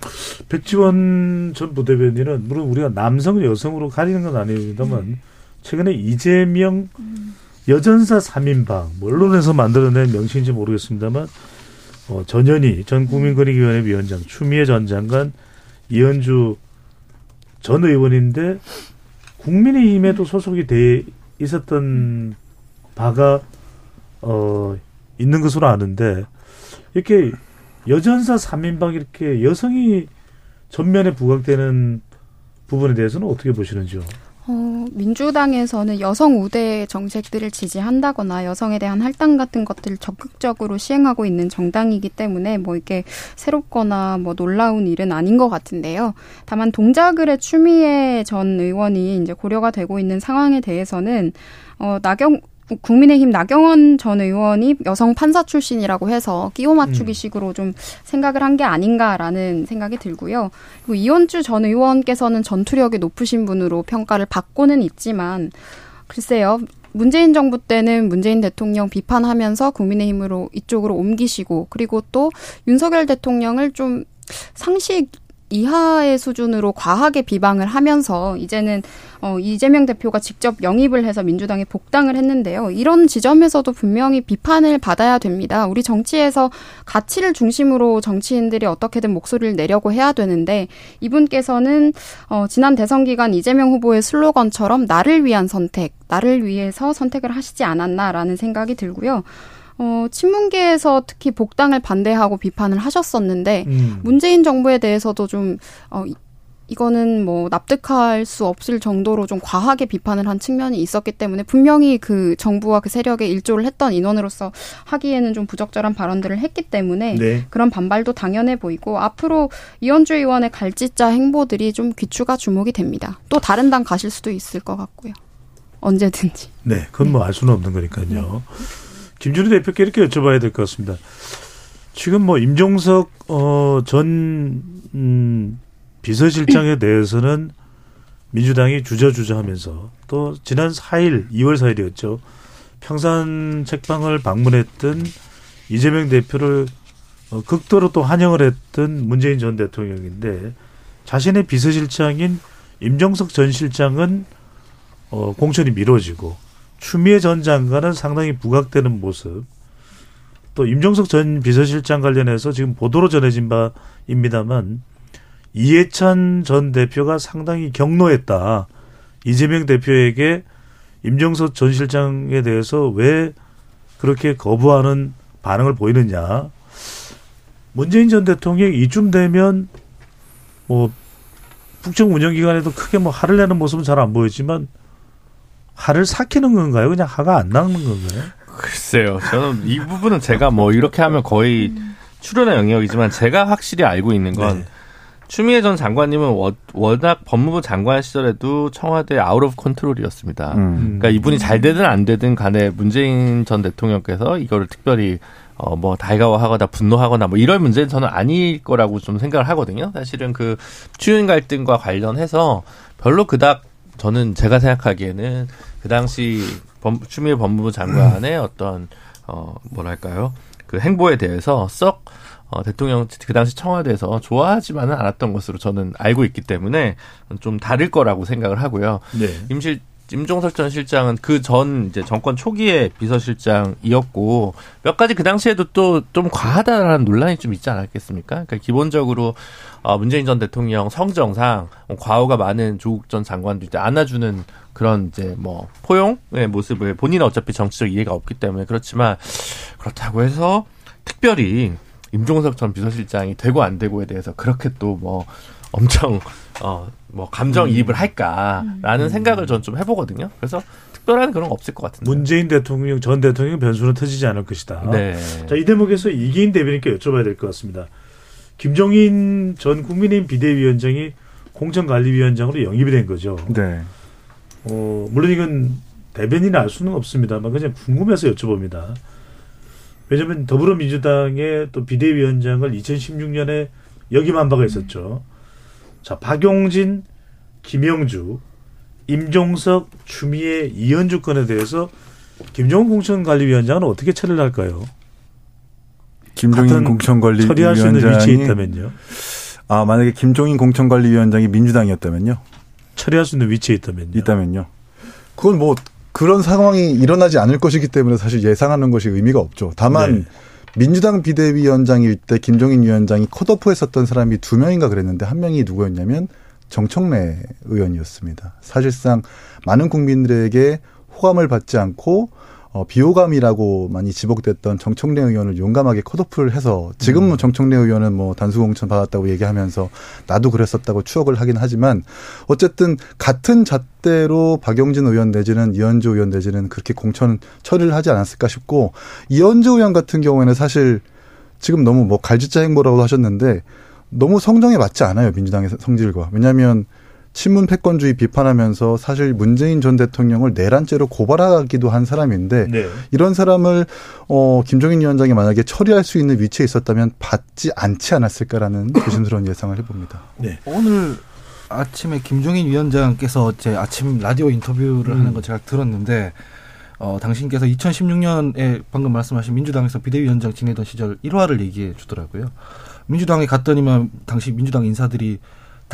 백지원 전 부대변인은 물론 우리가 남성 여성으로 가리는 건 아닙니다만 최근에 이재명 여전사 3인방 뭐 언론에서 만들어낸 명칭인지 모르겠습니다만 어, 전현희 전 국민권익위원회 위원장 추미애 전 장관 이현주 전 의원인데 국민의힘에도 소속이 돼 있었던 바가 어 있는 것으로 아는데 이렇게 여전사 3인방 이렇게 여성이 전면에 부각되는 부분에 대해서는 어떻게 보시는지요? 어, 민주당에서는 여성 우대 정책들을 지지한다거나 여성에 대한 할당 같은 것들을 적극적으로 시행하고 있는 정당이기 때문에 뭐 이게 새롭거나 뭐 놀라운 일은 아닌 것 같은데요. 다만 동작을의 추미애 전 의원이 이제 고려가 되고 있는 상황에 대해서는 어, 나경 국민의힘 나경원 전 의원이 여성 판사 출신이라고 해서 끼워 맞추기 식으로 좀 생각을 한 게 아닌가라는 생각이 들고요. 그리고 이현주 전 의원께서는 전투력이 높으신 분으로 평가를 받고는 있지만 글쎄요. 문재인 정부 때는 문재인 대통령 비판하면서 국민의힘으로 이쪽으로 옮기시고 그리고 또 윤석열 대통령을 좀 상식 이하의 수준으로 과하게 비방을 하면서 이제는 어, 이재명 대표가 직접 영입을 해서 민주당에 복당을 했는데요. 이런 지점에서도 분명히 비판을 받아야 됩니다. 우리 정치에서 가치를 중심으로 정치인들이 어떻게든 목소리를 내려고 해야 되는데 이분께서는 어, 지난 대선 기간 이재명 후보의 슬로건처럼 나를 위한 선택, 나를 위해서 선택을 하시지 않았나라는 생각이 들고요. 어, 친문계에서 특히 복당을 반대하고 비판을 하셨었는데 음. 문재인 정부에 대해서도 좀 어, 이- 이거는 뭐 납득할 수 없을 정도로 좀 과하게 비판을 한 측면이 있었기 때문에 분명히 그 정부와 그 세력에 일조를 했던 인원으로서 하기에는 좀 부적절한 발언들을 했기 때문에 네. 그런 반발도 당연해 보이고 앞으로 이현주 의원의 갈짓자 행보들이 좀 귀추가 주목이 됩니다. 또 다른 당 가실 수도 있을 것 같고요. 언제든지. 네, 그건 뭐 알 수는 없는 거니까요. 김준우 대표께 이렇게 여쭤봐야 될 것 같습니다. 지금 뭐 임종석 어, 전 음, 비서실장에 대해서는 민주당이 주저주저하면서 또 지난 4일, 2월 4일이었죠. 평산 책방을 방문했던 이재명 대표를 어, 극도로 또 환영을 했던 문재인 전 대통령인데 자신의 비서실장인 임종석 전 실장은 어, 공천이 미뤄지고 추미애 전 장관은 상당히 부각되는 모습. 또 임종석 전 비서실장 관련해서 지금 보도로 전해진 바입니다만 이해찬 전 대표가 상당히 경로했다. 이재명 대표에게 임종석 전 실장에 대해서 왜 그렇게 거부하는 반응을 보이느냐. 문재인 전 대통령이 이쯤 되면 뭐 국정 운영 기간에도 크게 뭐 화를 내는 모습은 잘 안 보였지만 화를 삭히는 건가요? 그냥 화가 안 나는 건가요? 글쎄요. 저는 이 부분은 제가 뭐 이렇게 하면 거의 추론의 영역이지만 제가 확실히 알고 있는 건 네. 추미애 전 장관님은 워- 워낙 법무부 장관 시절에도 청와대 out of control이었습니다. 음. 그러니까 이분이 잘 되든 안 되든 간에 문재인 전 대통령께서 이거를 특별히 어 뭐 달가워하거나 분노하거나 뭐 이런 문제는 저는 아닐 거라고 좀 생각을 하거든요. 사실은 그 추윤 갈등과 관련해서 별로 그닥 저는 제가 생각하기에는 그 당시 범, 추미애 법무부 장관의 어떤 어 뭐랄까요 그 행보에 대해서 썩 어, 대통령 그 당시 청와대에서 좋아하지만은 않았던 것으로 저는 알고 있기 때문에 좀 다를 거라고 생각을 하고요. 네. 임실 임종석 전 실장은 그 전 이제 정권 초기에 비서실장이었고 몇 가지 그 당시에도 또 좀 과하다라는 논란이 좀 있지 않았겠습니까? 그러니까 기본적으로 어, 문재인 전 대통령 성정상 과오가 많은 조국 전 장관도 이제 안아주는 그런 이제 뭐 포용의 모습을 본인은 어차피 정치적 이해가 없기 때문에 그렇지만 그렇다고 해서 특별히 임종석 전 비서실장이 되고 안 되고에 대해서 그렇게 또뭐 엄청 어 뭐 감정 이입을 할까라는 생각을 전 좀 해보거든요. 그래서 특별한 그런 거 없을 것 같은데. 문재인 대통령 전 대통령 변수는 터지지 않을 것이다. 네. 자, 이 대목에서 이기인 대변인께 여쭤봐야 될 것 같습니다. 김종인 전 국민의힘 비대위원장이 공천관리위원장으로 영입이 된 거죠. 네. 어, 물론 이건 대변인이 알 수는 없습니다만 그냥 궁금해서 여쭤봅니다. 왜냐하면 더불어민주당의 또 비대위원장을 2016년에 역임한 바가 있었죠. 자, 박용진, 김영주, 임종석, 추미애, 이현주 건에 대해서 김종훈 공천관리위원장은 어떻게 처리를 할까요? 김종인 공천관리위원장이 처리할 수 있는 위치에 있다면요. 아 만약에 김종인 공천관리위원장이 민주당이었다면요. 처리할 수 있는 위치에 있다면요. 있다면요. 그건 뭐 그런 상황이 일어나지 않을 것이기 때문에 사실 예상하는 것이 의미가 없죠. 다만 네. 민주당 비대위원장일 때 김종인 위원장이 컷오프 했었던 사람이 두 명인가 그랬는데 한 명이 누구였냐면 정청래 의원이었습니다. 사실상 많은 국민들에게 호감을 받지 않고 어, 비호감이라고 많이 지목됐던 정청래 의원을 용감하게 컷오프를 해서 지금은 정청래 의원은 뭐 단수공천 받았다고 얘기하면서 나도 그랬었다고 추억을 하긴 하지만 어쨌든 같은 잣대로 박영진 의원 내지는 이현주 의원 내지는 그렇게 공천 처리를 하지 않았을까 싶고 이현주 의원 같은 경우에는 사실 지금 너무 뭐 갈짓자 행보라고 하셨는데 너무 성정에 맞지 않아요 민주당의 성질과. 왜냐하면 친문 패권주의 비판하면서 사실 문재인 전 대통령을 내란죄로 고발하기도 한 사람인데 네. 이런 사람을 어 김종인 위원장이 만약에 처리할 수 있는 위치에 있었다면 받지 않지 않았을까라는 조심스러운 예상을 해봅니다. 네. 오늘 아침에 김종인 위원장께서 제 아침 라디오 인터뷰를 하는 거 제가 들었는데 어, 당신께서 2016년에 방금 말씀하신 민주당에서 비대위원장 지내던 시절 일화를 얘기해 주더라고요. 민주당에 갔더니만 당시 민주당 인사들이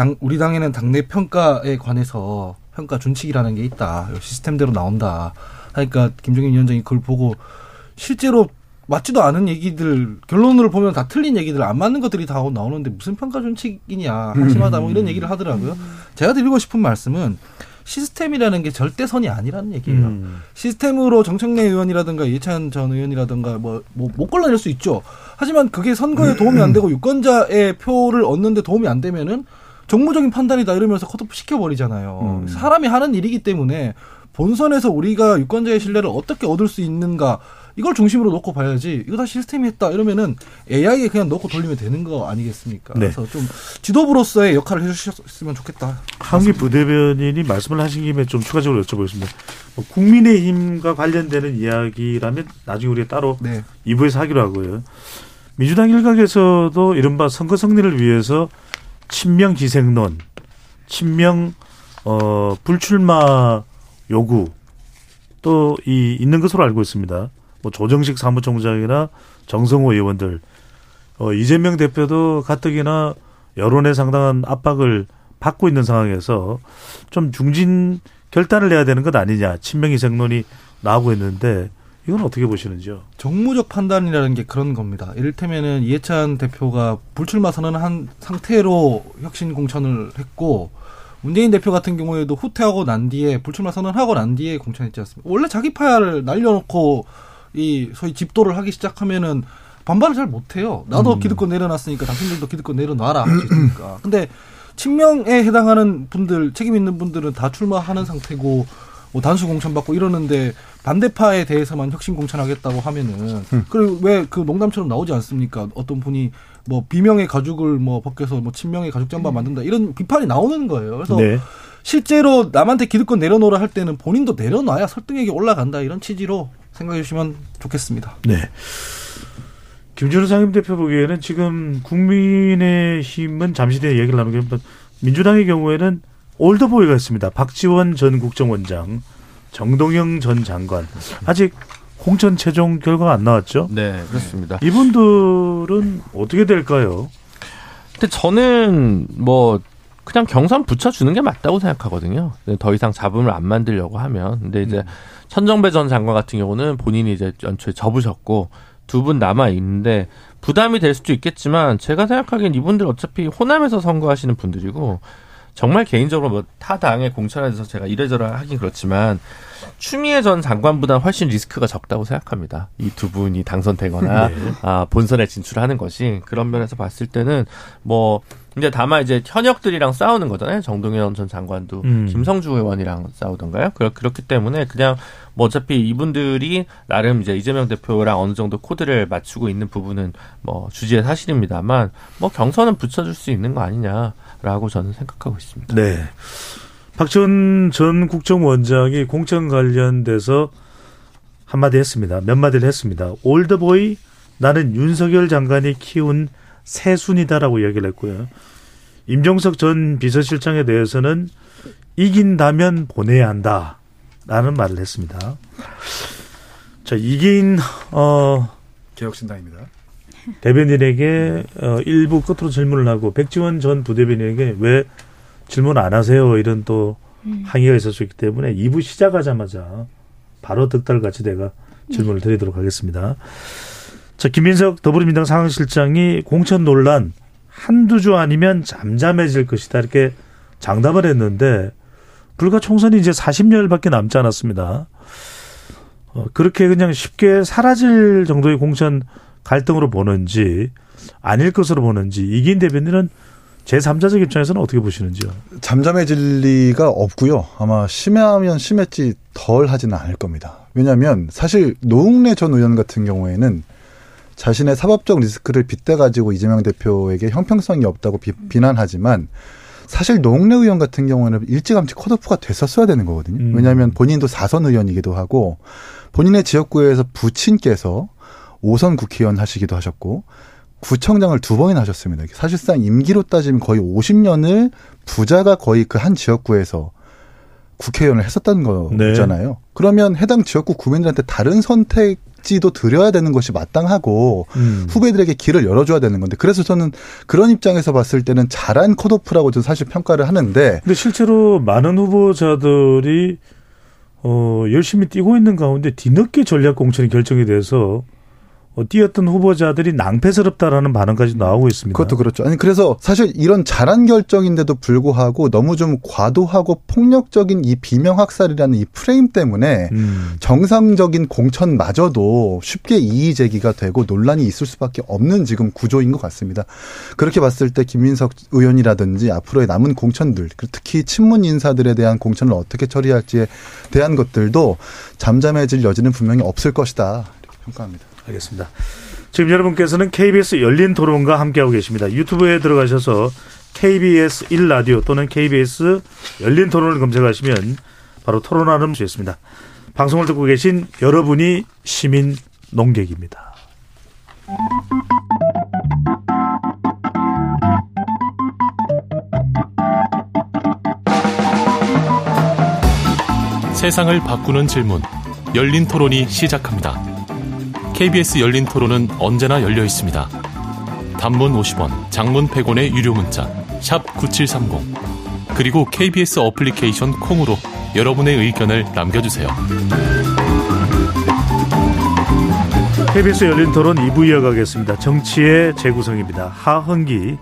당, 우리 당에는 당내 평가에 관해서 평가 준칙이라는 게 있다. 시스템대로 나온다. 하니까 김종인 위원장이 그걸 보고 실제로 맞지도 않은 얘기들 결론을 보면 다 틀린 얘기들 안 맞는 것들이 다 나오는데 무슨 평가 준칙이냐 한심하다 뭐 이런 얘기를 하더라고요. 제가 드리고 싶은 말씀은 시스템이라는 게 절대선이 아니라는 얘기예요. 음. 시스템으로 정청래 의원이라든가 이해찬 전 의원이라든가 뭐, 뭐 못 걸러낼 수 있죠. 하지만 그게 선거에 도움이 안 되고 유권자의 표를 얻는데 도움이 안 되면은 정무적인 판단이다 이러면서 컷오프 시켜버리잖아요. 음. 사람이 하는 일이기 때문에 본선에서 우리가 유권자의 신뢰를 어떻게 얻을 수 있는가 이걸 중심으로 놓고 봐야지 이거 다 시스템이 했다 이러면은 AI에 그냥 놓고 돌리면 되는 거 아니겠습니까? 네. 그래서 좀 지도부로서의 역할을 해주셨으면 좋겠다. 한기 부대변인이 말씀을 하신 김에 좀 추가적으로 여쭤보겠습니다. 뭐 국민의힘과 관련되는 이야기라면 나중에 우리가 따로 네. 2부에서 하기로 하고요. 민주당 일각에서도 이른바 선거 승리를 위해서 친명 희생론, 친명 어 불출마 요구 또 이 있는 것으로 알고 있습니다. 뭐 조정식 사무총장이나 정성호 의원들, 어 이재명 대표도 가뜩이나 여론에 상당한 압박을 받고 있는 상황에서 좀 중진 결단을 내야 되는 것 아니냐 친명 희생론이 나오고 있는데 이건 어떻게 보시는지요? 정무적 판단이라는 게 그런 겁니다. 이를테면은 이해찬 대표가 불출마 선언한 상태로 혁신 공천을 했고 문재인 대표 같은 경우에도 후퇴하고 난 뒤에 불출마 선언하고 난 뒤에 공천했지 않습니까? 원래 자기 파야를 날려놓고 이 소위 집도를 하기 시작하면은 반발을 잘 못해요. 나도 기득권 내려놨으니까 당신들도 기득권 내려놔라 있으니까. 근데 친명에 해당하는 분들 책임 있는 분들은 다 출마하는 상태고 뭐 단수 공천 받고 이러는데 반대파에 대해서만 혁신 공천하겠다고 하면은 그리고 왜 그 농담처럼 나오지 않습니까? 어떤 분이 뭐 비명의 가죽을 뭐 벗겨서 뭐 친명의 가죽 잠바 만든다 이런 비판이 나오는 거예요. 그래서 네. 실제로 남한테 기득권 내려놓으라 할 때는 본인도 내려놔야 설득력이 올라간다 이런 취지로 생각해 주시면 좋겠습니다. 네. 김준호 상임대표 보기에는 지금 국민의 힘은 잠시 뒤에 얘기를 나누겠지만 민주당의 경우에는 올드보이가 있습니다. 박지원 전 국정원장, 정동영 전 장관. 아직 공천 최종 결과가 안 나왔죠? 네, 그렇습니다. 이분들은 어떻게 될까요? 근데 저는 뭐 그냥 경선 붙여주는 게 맞다고 생각하거든요. 더 이상 잡음을 안 만들려고 하면. 근데 이제 천정배 전 장관 같은 경우는 본인이 이제 연초에 접으셨고 두 분 남아 있는데 부담이 될 수도 있겠지만 제가 생각하기엔 이분들 어차피 호남에서 선거하시는 분들이고 정말 개인적으로 뭐 타 당의 공천에서 제가 이래저래 하긴 그렇지만 추미애 전 장관보다 훨씬 리스크가 적다고 생각합니다. 이 두 분이 당선되거나 네. 아, 본선에 진출하는 것이 그런 면에서 봤을 때는 뭐 이제 다만 이제 현역들이랑 싸우는 거잖아요. 정동현 전 장관도 음. 김성주 의원이랑 싸우던가요? 그렇, 그렇기 때문에 그냥 뭐 어차피 이분들이 나름 이제 이재명 대표랑 어느 정도 코드를 맞추고 있는 부분은 뭐 주지의 사실입니다만 뭐 경선은 붙여줄 수 있는 거 아니냐 라고 저는 생각하고 있습니다. 네. 박지원 전 국정원장이 공천 관련돼서 한마디 했습니다. 몇 마디를 했습니다. 올드보이 나는 윤석열 장관이 키운 새순이다라고 얘기를 했고요. 임종석 전 비서실장에 대해서는 이긴다면 보내야 한다. 라는 말을 했습니다. 자, 이긴, 어, 개혁신당입니다. 대변인에게 어, 일부 끝으로 질문을 하고 백지원 전 부대변인에게 왜 질문 안 하세요 이런 또 항의가 있었기 때문에 2부 시작하자마자 바로 득달같이 내가 질문을 드리도록 하겠습니다. 자 김민석 더불어민주당 상황실장이 공천 논란 한두 주 아니면 잠잠해질 것이다 이렇게 장담을 했는데 불과 총선이 이제 40여일밖에 남지 않았습니다. 어, 그렇게 그냥 쉽게 사라질 정도의 공천 갈등으로 보는지 아닐 것으로 보는지 이긴 대변인은 제3자적 입장에서는 어떻게 보시는지요? 잠잠해질 리가 없고요. 아마 심하면 심했지 덜 하지는 않을 겁니다. 왜냐하면 사실 노웅래 전 의원 같은 경우에는 자신의 사법적 리스크를 빗대 가지고 이재명 대표에게 형평성이 없다고 비, 비난하지만 사실 노웅래 의원 같은 경우에는 일찌감치 컷오프가 됐었어야 되는 거거든요. 음. 왜냐하면 본인도 사선 의원이기도 하고 본인의 지역구에서 부친께서 오선 국회의원 하시기도 하셨고 구청장을 두 번이나 하셨습니다. 사실상 임기로 따지면 거의 50년을 부자가 거의 그 한 지역구에서 국회의원을 했었다는 네. 거잖아요. 그러면 해당 지역구 구민들한테 다른 선택지도 드려야 되는 것이 마땅하고 음. 후배들에게 길을 열어줘야 되는 건데 그래서 저는 그런 입장에서 봤을 때는 잘한 컷오프라고 저는 사실 평가를 하는데 근데 실제로 많은 후보자들이 어, 열심히 뛰고 있는 가운데 뒤늦게 전략 공천이 결정이 돼서 뭐 뛰었던 후보자들이 낭패스럽다라는 반응까지 나오고 있습니다. 그것도 그렇죠. 아니 그래서 사실 이런 잘한 결정인데도 불구하고 너무 좀 과도하고 폭력적인 이 비명 학살이라는 이 프레임 때문에 음. 정상적인 공천마저도 쉽게 이의 제기가 되고 논란이 있을 수밖에 없는 지금 구조인 것 같습니다. 그렇게 봤을 때 김민석 의원이라든지 앞으로의 남은 공천들, 특히 친문 인사들에 대한 공천을 어떻게 처리할지에 대한 것들도 잠잠해질 여지는 분명히 없을 것이다. 이렇게 평가합니다. 알겠습니다. 지금 여러분께서는 KBS 열린 토론과 함께하고 계십니다. 유튜브에 들어가셔서 KBS 1라디오 또는 KBS 열린 토론을 검색하시면 바로 토론하는 수 있습니다. 방송을 듣고 계신 여러분이 시민 농객입니다. 세상을 바꾸는 질문. 열린 토론이 시작합니다. KBS 열린 토론은 언제나 열려 있습니다. 단문 50원, 장문 100원의 유료 문자 샵 9730. 그리고 KBS 어플리케이션 콩으로 여러분의 의견을 남겨주세요. KBS 열린 토론 2부 이어가겠습니다. 정치의 재구성입니다. 하흥기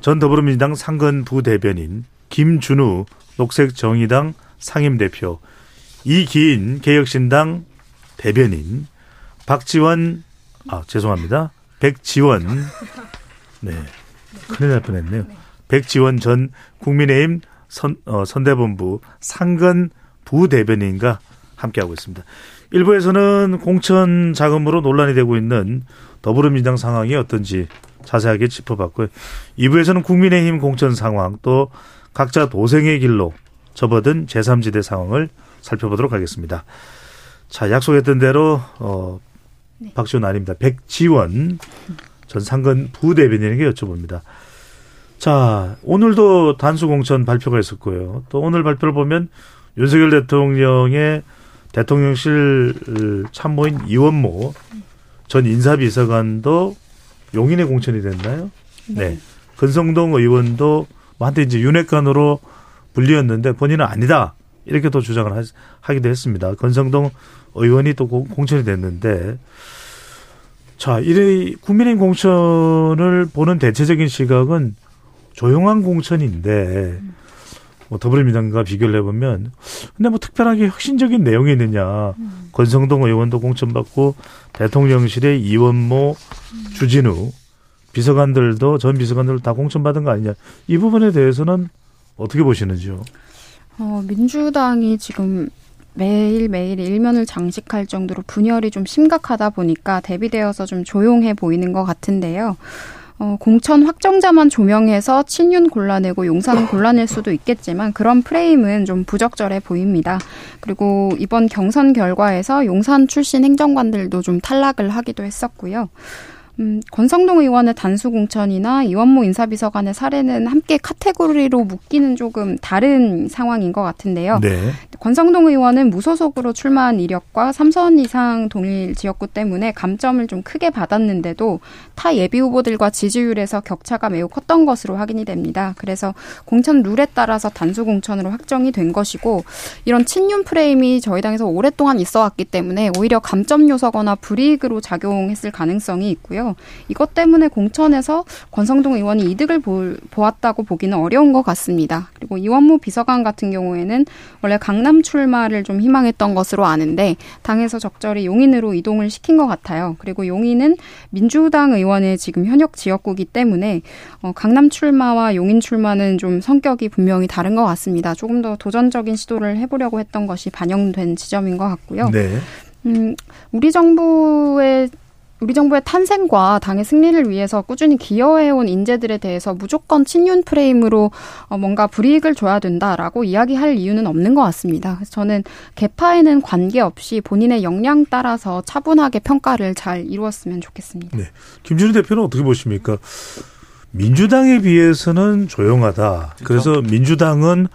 전 더불어민주당 상근 부대변인, 김준우 녹색정의당 상임대표, 이기인 개혁신당 대변인, 박지원, 아, 죄송합니다. 백지원, 네. 큰일 날 뻔했네요. 백지원 전 국민의힘 선, 어, 선대본부 상근 부대변인과 함께하고 있습니다. 일부에서는 공천 자금으로 논란이 되고 있는 더불어민주당 상황이 어떤지 자세하게 짚어봤고요. 2부에서는 국민의힘 공천 상황 또 각자 도생의 길로 접어든 제3지대 상황을 살펴보도록 하겠습니다. 자, 약속했던 대로 어 박지원 아닙니다. 백지원 전 상근 부대변인에게 여쭤봅니다. 자, 오늘도 단수 공천 발표가 있었고요. 또 오늘 발표를 보면 윤석열 대통령의 대통령실 참모인 이원모 전 인사비서관도 용인의 공천이 됐나요? 네. 건성동 의원도 뭐 한때 이제 윤핵관으로 불리었는데 본인은 아니다. 이렇게 또 주장을 하, 하기도 했습니다. 건성동 의원이 또 공- 공천이 됐는데 자, 이 국민의힘 공천을 보는 대체적인 시각은 조용한 공천인데 뭐 더불어민주당과 비교를 해보면 근데 뭐 특별하게 혁신적인 내용이 있느냐 권성동 의원도 공천받고 대통령실의 이원모 주진우 비서관들도 전 비서관들 다 공천받은 거 아니냐 이 부분에 대해서는 어떻게 보시는지요? 어, 민주당이 지금 매일매일 일면을 장식할 정도로 분열이 좀 심각하다 보니까 대비되어서 좀 조용해 보이는 것 같은데요. 어, 공천 확정자만 조명해서 친윤 골라내고 용산 골라낼 수도 있겠지만 그런 프레임은 좀 부적절해 보입니다. 그리고 이번 경선 결과에서 용산 출신 행정관들도 좀 탈락을 하기도 했었고요. 음, 권성동 의원의 단수 공천이나 이원모 인사비서관의 사례는 함께 카테고리로 묶기는 조금 다른 상황인 것 같은데요. 네. 권성동 의원은 무소속으로 출마한 이력과 삼선 이상 동일 지역구 때문에 감점을 좀 크게 받았는데도 타 예비 후보들과 지지율에서 격차가 매우 컸던 것으로 확인이 됩니다. 그래서 공천 룰에 따라서 단수 공천으로 확정이 된 것이고 이런 친윤 프레임이 저희 당에서 오랫동안 있어 왔기 때문에 오히려 감점 요소거나 불이익으로 작용했을 가능성이 있고요. 이것 때문에 공천에서 권성동 의원이 이득을 보, 보았다고 보기는 어려운 것 같습니다. 그리고 이원무 비서관 같은 경우에는 원래 강남 출마를 좀 희망했던 것으로 아는데 당에서 적절히 용인으로 이동을 시킨 것 같아요. 그리고 용인은 민주당 의원의 지금 현역 지역구기 때문에 어, 강남 출마와 용인 출마는 좀 성격이 분명히 다른 것 같습니다. 조금 더 도전적인 시도를 해보려고 했던 것이 반영된 지점인 것 같고요. 네. 음, 우리 정부의 우리 정부의 탄생과 당의 승리를 위해서 꾸준히 기여해온 인재들에 대해서 무조건 친윤 프레임으로 어, 뭔가 불이익을 줘야 된다라고 이야기할 이유는 없는 것 같습니다. 그래서 저는 개파에는 관계없이 본인의 역량 따라서 차분하게 평가를 잘 이루었으면 좋겠습니다. 네. 김준우 대표는 어떻게 보십니까? 민주당에 비해서는 조용하다. 그래서 민주당은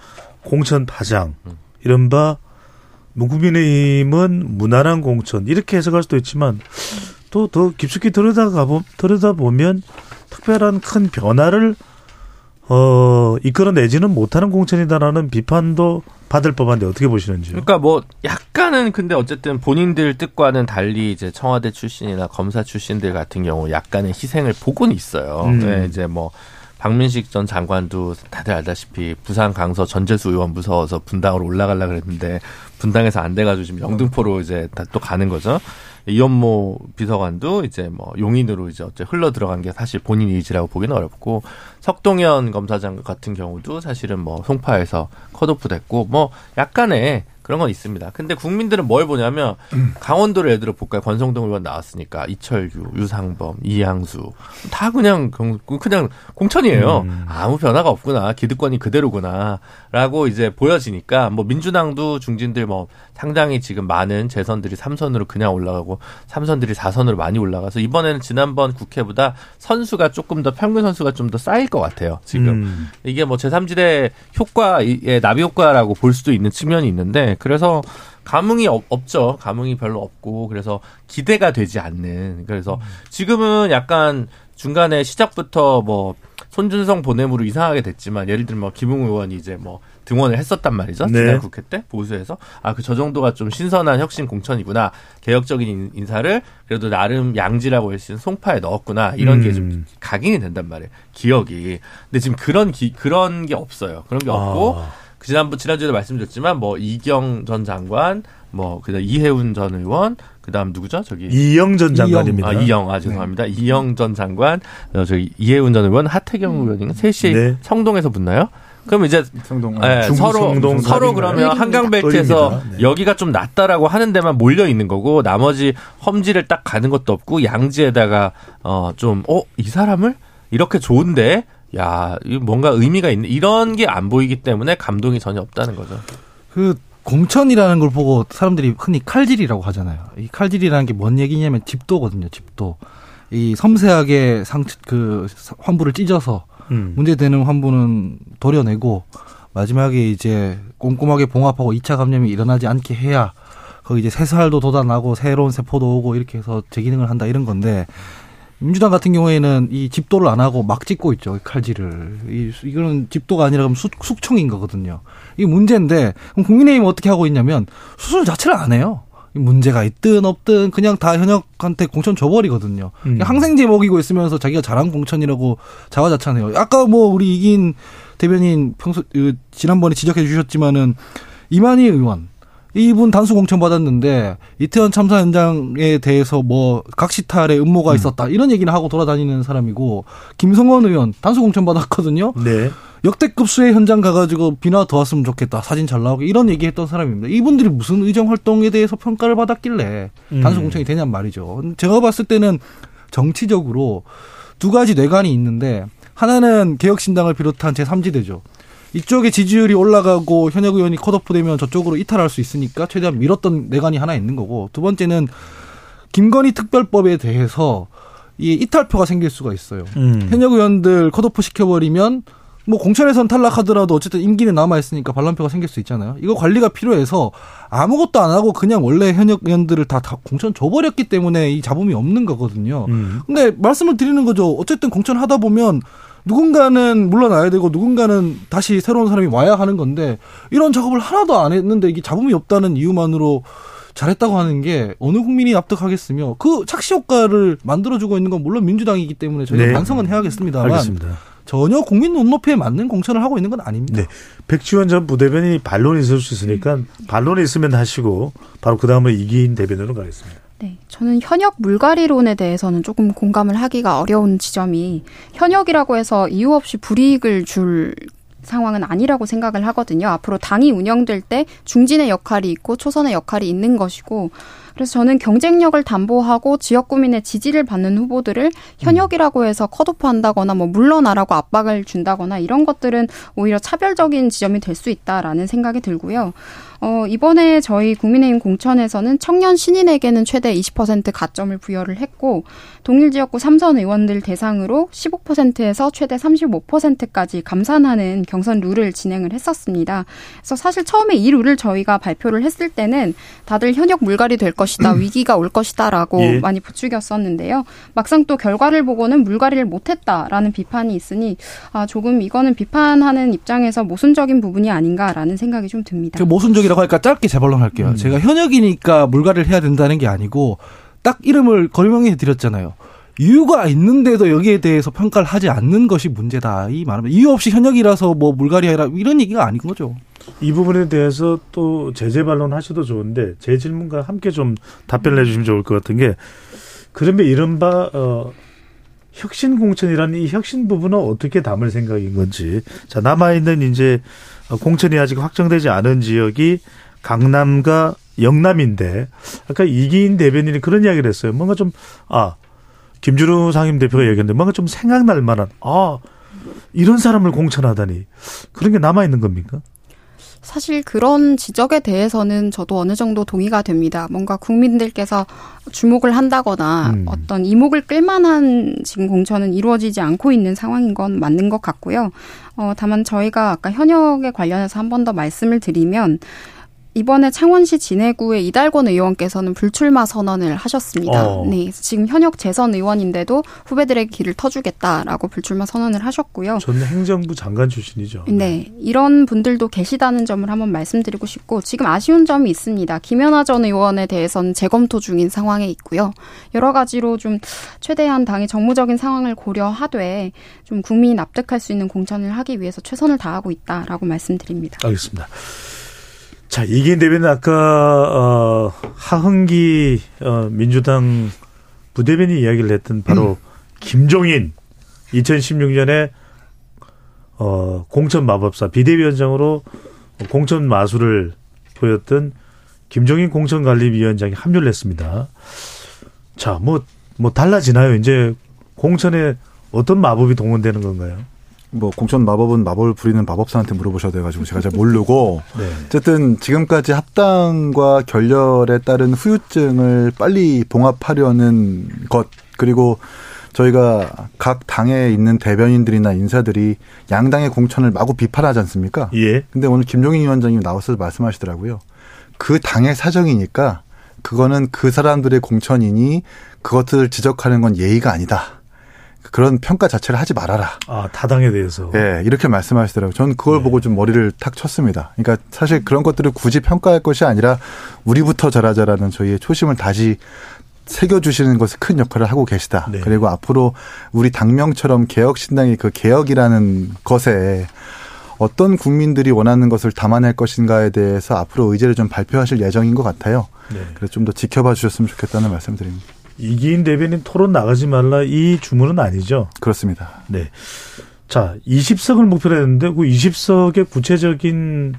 공천 파장, 이른바 국민의힘은 무난한 공천 이렇게 해석할 수도 있지만 또 더 깊숙이 들여다가 보, 들여다 보면 특별한 큰 변화를 어, 이끌어내지는 못하는 공천이다라는 비판도 받을 법한데 어떻게 보시는지요? 그러니까 뭐 약간은 근데 어쨌든 본인들 뜻과는 달리 이제 청와대 출신이나 검사 출신들 같은 경우 약간의 희생을 보고는 있어요. 음. 네, 이제 뭐 박민식 전 장관도 다들 알다시피 부산 강서 전재수 의원 무서워서 분당으로 올라가려 그랬는데 분당에서 안 돼가지고 지금 영등포로 이제 다 또 가는 거죠. 이현모 비서관도 이제 뭐 용인으로 이제 어째 흘러 들어간 게 사실 본인 의지라고 보기는 어렵고 석동현 검사장 같은 경우도 사실은 뭐 송파에서 컷오프 됐고 뭐 약간의 그런 건 있습니다. 근데 국민들은 뭘 보냐면 강원도를 예를 들어 볼까요? 권성동 의원 나왔으니까 이철규, 유상범, 이양수 다 그냥 경- 그냥 공천이에요. 아무 변화가 없구나. 기득권이 그대로구나라고 이제 보여지니까 뭐 민주당도 중진들 뭐 상당히 지금 많은 재선들이 삼선으로 그냥 올라가고 삼선들이 사선으로 많이 올라가서 이번에는 지난번 국회보다 선수가 조금 더 평균 선수가 좀 더 쌓일 것 같아요. 지금 음. 이게 뭐 제3지대 효과의 나비 효과라고 볼 수도 있는 측면이 있는데 그래서 감흥이 없, 없죠. 감흥이 별로 없고 그래서 기대가 되지 않는 그래서 지금은 약간 중간에 시작부터 뭐 손준성 보냄으로 이상하게 됐지만 예를 들면 뭐 김웅 의원이 이제 뭐 등원을 했었단 말이죠. 네. 지난 국회 때 보수에서 아 그 저 정도가 좀 신선한 혁신 공천이구나 개혁적인 인- 인사를 그래도 나름 양지라고 할수 있는 송파에 넣었구나 이런 게좀 음. 각인이 된단 말이에요. 기억이. 근데 지금 그런 기, 그런 게 없어요. 그런 게 없고 아. 그 지난번 지난주에도 말씀드렸지만 뭐 이경 전 장관, 뭐 그다음 이해운 전 의원, 그다음 누구죠? 저기 이영 전 장관입니다. 아, 이영, 아, 죄송합니다. 이영 전 장관, 어, 저기, 이해운 전 의원, 하태경 의원인가? 셋이 네. 성동에서 붙나요? 그럼 이제, 성동. 예, 중부 서로, 성동 서로? 그러면. 한강 벨트에서 의리입니다. 네. 여기가 좀 낫다라고 하는 데만 몰려 있는 거고, 나머지 험지를 딱 가는 것도 없고, 양지에다가, 어, 좀, 어, 이 사람을? 이렇게 좋은데, 야, 뭔가 의미가 있는, 이런 게 안 보이기 때문에 감동이 전혀 없다는 거죠. 그 공천이라는 걸 보고 사람들이 흔히 칼질이라고 하잖아요. 이 칼질이라는 게 뭔 얘기냐면 집도거든요. 집도. 이 섬세하게 상, 그 환부를 찢어서 음. 문제되는 환부는 도려내고 마지막에 이제 꼼꼼하게 봉합하고 2차 감염이 일어나지 않게 해야 거기 이제 새살도 돋아나고 새로운 세포도 오고 이렇게 해서 재기능을 한다 이런 건데 민주당 같은 경우에는 이 집도를 안 하고 막 찍고 있죠 이 칼질을. 이 이거는 집도가 아니라 그럼 숙, 숙청인 거거든요. 이게 문제인데 그럼 국민의힘은 어떻게 하고 있냐면 수술 자체를 안 해요. 이 문제가 있든 없든 그냥 다 현역한테 공천 줘버리거든요. 음. 항생제 먹이고 있으면서 자기가 잘한 공천이라고 자화자찬해요. 아까 뭐 우리 이긴 대변인 평소 그 지난번에 지적해 주셨지만은 이만희 의원 이분 단수 공천 받았는데 이태원 참사 현장에 대해서 뭐 각시탈의 음모가 있었다 이런 얘기는 하고 돌아다니는 사람이고 김성원 의원 단수 공천 받았거든요. 네. 역대급 수해 현장 가가지고 비나 더 왔으면 좋겠다 사진 잘 나오게 이런 얘기했던 사람입니다. 이분들이 무슨 의정 활동에 대해서 평가를 받았길래 음. 단수 공천이 되냔 말이죠. 제가 봤을 때는 정치적으로 두 가지 뇌관이 있는데 하나는 개혁신당을 비롯한 제3지대죠. 이쪽에 지지율이 올라가고 현역 의원이 컷오프 되면 저쪽으로 이탈할 수 있으니까 최대한 밀었던 내관이 하나 있는 거고 두 번째는 김건희 특별법에 대해서 이 이탈표가 생길 수가 있어요. 음. 현역 의원들 컷오프 시켜버리면 뭐 공천에선 탈락하더라도 어쨌든 임기는 남아있으니까 반란표가 생길 수 있잖아요. 이거 관리가 필요해서 아무것도 안 하고 그냥 원래 현역 의원들을 다, 다 공천 줘버렸기 때문에 이 잡음이 없는 거거든요. 음. 근데 말씀을 드리는 거죠. 어쨌든 공천 하다 보면 누군가는 물러나야 되고 누군가는 다시 새로운 사람이 와야 하는 건데 이런 작업을 하나도 안 했는데 이게 잡음이 없다는 이유만으로 잘했다고 하는 게 어느 국민이 납득하겠으며 그 착시 효과를 만들어주고 있는 건 물론 민주당이기 때문에 저희가 네. 반성은 해야겠습니다만 알겠습니다. 전혀 국민 눈높이에 맞는 공천을 하고 있는 건 아닙니다. 네. 백지원 전 부대변인이 반론이 있을 수 있으니까 반론이 있으면 하시고 바로 그 다음에 이기인 대변인으로 가겠습니다. 네, 저는 현역 물갈이론에 대해서는 조금 공감을 하기가 어려운 지점이 현역이라고 해서 이유 없이 불이익을 줄 상황은 아니라고 생각을 하거든요. 앞으로 당이 운영될 때 중진의 역할이 있고 초선의 역할이 있는 것이고 그래서 저는 경쟁력을 담보하고 지역 구민의 지지를 받는 후보들을 현역이라고 해서 컷오프한다거나 뭐 물러나라고 압박을 준다거나 이런 것들은 오히려 차별적인 지점이 될 수 있다라는 생각이 들고요. 어, 이번에 저희 국민의힘 공천에서는 청년 신인에게는 최대 20% 가점을 부여를 했고 동일 지역구 삼선 의원들 대상으로 15%에서 최대 35%까지 감산하는 경선 룰을 진행을 했었습니다. 그래서 사실 처음에 이 룰을 저희가 발표를 했을 때는 다들 현역 물갈이 될 것이 것이다, 위기가 올 것이다라고 예. 많이 부추겼었는데요. 막상 또 결과를 보고는 물갈이를 못했다라는 비판이 있으니 아, 조금 이거는 비판하는 입장에서 모순적인 부분이 아닌가라는 생각이 좀 듭니다. 그 모순적 이라고 하니까 짧게 재반론할게요. 음. 제가 현역이니까 물갈이를 해야 된다는 게 아니고 딱 이름을 거명해 드렸잖아요. 이유가 있는데도 여기에 대해서 평가를 하지 않는 것이 문제다. 이 말은 이유 없이 현역이라서 뭐 물갈이해라 이런 얘기가 아닌 거죠. 이 부분에 대해서 또 제재 반론 하셔도 좋은데 제 질문과 함께 좀 답변을 해주시면 좋을 것 같은 게 그러면 이른바 어, 혁신 공천이라는 이 혁신 부분은 어떻게 담을 생각인 건지 자 남아 있는 이제 공천이 아직 확정되지 않은 지역이 강남과 영남인데 아까 이기인 대변인이 그런 이야기를 했어요. 뭔가 좀 아 김준우 상임 대표가 얘기했는데 뭔가 좀 생각날 만한 아 이런 사람을 공천하다니 그런 게 남아 있는 겁니까? 사실 그런 지적에 대해서는 저도 어느 정도 동의가 됩니다. 뭔가 국민들께서 주목을 한다거나 음. 어떤 이목을 끌만한 지금 공천은 이루어지지 않고 있는 상황인 건 맞는 것 같고요. 어, 다만 저희가 아까 현역에 관련해서 한 번 더 말씀을 드리면 이번에 창원시 진해구의 이달권 의원께서는 불출마 선언을 하셨습니다. 어. 네, 지금 현역 재선 의원인데도 후배들에게 길을 터주겠다라고 불출마 선언을 하셨고요. 전 행정부 장관 출신이죠. 네, 이런 분들도 계시다는 점을 한번 말씀드리고 싶고 지금 아쉬운 점이 있습니다. 김연아 전 의원에 대해서는 재검토 중인 상황에 있고요. 여러 가지로 좀 최대한 당의 정무적인 상황을 고려하되 좀 국민이 납득할 수 있는 공천을 하기 위해서 최선을 다하고 있다라고 말씀드립니다. 알겠습니다. 자, 이기인 대변인 아까 어, 하흥기 어, 민주당 부대변인 이야기를 했던 바로 김종인 2016년에 어, 공천 마법사 비대위원장으로 공천 마술을 보였던 김종인 공천관리위원장이 합류를 했습니다. 자, 뭐, 뭐 달라지나요? 이제 공천에 어떤 마법이 동원되는 건가요? 뭐 공천 마법은 마법을 부리는 마법사한테 물어보셔야 돼가지고 제가 잘 모르고 네. 어쨌든 지금까지 합당과 결렬에 따른 후유증을 빨리 봉합하려는 것 그리고 저희가 각 당에 있는 대변인들이나 인사들이 양당의 공천을 마구 비판하지 않습니까? 예. 근데 오늘 김종인 위원장님 나와서 말씀하시더라고요. 그 당의 사정이니까 그거는 그 사람들의 공천이니 그것들을 지적하는 건 예의가 아니다. 그런 평가 자체를 하지 말아라. 아, 타당에 대해서. 예, 이렇게 말씀하시더라고요. 저는 그걸 네. 보고 좀 머리를 탁 쳤습니다. 그러니까 사실 그런 것들을 굳이 평가할 것이 아니라 우리부터 잘하자라는 저희의 초심을 다시 새겨주시는 것에 큰 역할을 하고 계시다. 네. 그리고 앞으로 우리 당명처럼 개혁신당의 그 개혁이라는 것에 어떤 국민들이 원하는 것을 담아낼 것인가에 대해서 앞으로 의제를 좀 발표하실 예정인 것 같아요. 네. 그래서 좀 더 지켜봐 주셨으면 좋겠다는 말씀 드립니다. 이기인 대변인 토론 나가지 말라 이 주문은 아니죠. 그렇습니다. 네. 자, 20석을 목표로 했는데 그 20석의 구체적인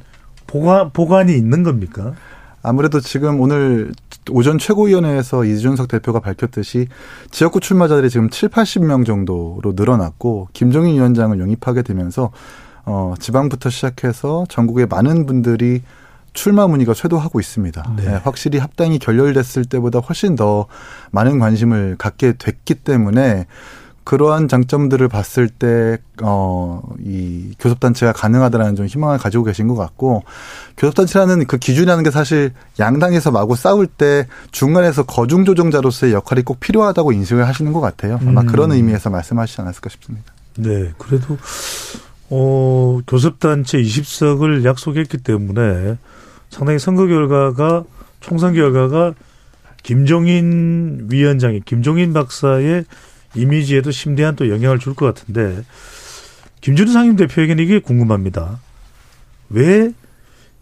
보관 보관이 있는 겁니까? 아무래도 지금 오늘 오전 최고위원회에서 이준석 대표가 밝혔듯이 지역구 출마자들이 지금 7, 80명 정도로 늘어났고 김종인 위원장을 영입하게 되면서 어 지방부터 시작해서 전국의 많은 분들이 출마 문의가 쇄도하고 있습니다. 네. 네, 확실히 합당이 결렬됐을 때보다 훨씬 더 많은 관심을 갖게 됐기 때문에 그러한 장점들을 봤을 때, 어, 이 교섭단체가 가능하다라는 좀 희망을 가지고 계신 것 같고, 교섭단체라는 그 기준이라는 게 사실 양당에서 마구 싸울 때 중간에서 거중조정자로서의 역할이 꼭 필요하다고 인식을 하시는 것 같아요. 아마 음. 그런 의미에서 말씀하시지 않았을까 싶습니다. 네. 그래도 어, 교섭단체 20석을 약속했기 때문에 상당히 선거 결과가 총선 결과가 김종인 위원장이 김종인 박사의 이미지에도 심대한 또 영향을 줄 것 같은데 김준우 상임 대표에게는 이게 궁금합니다. 왜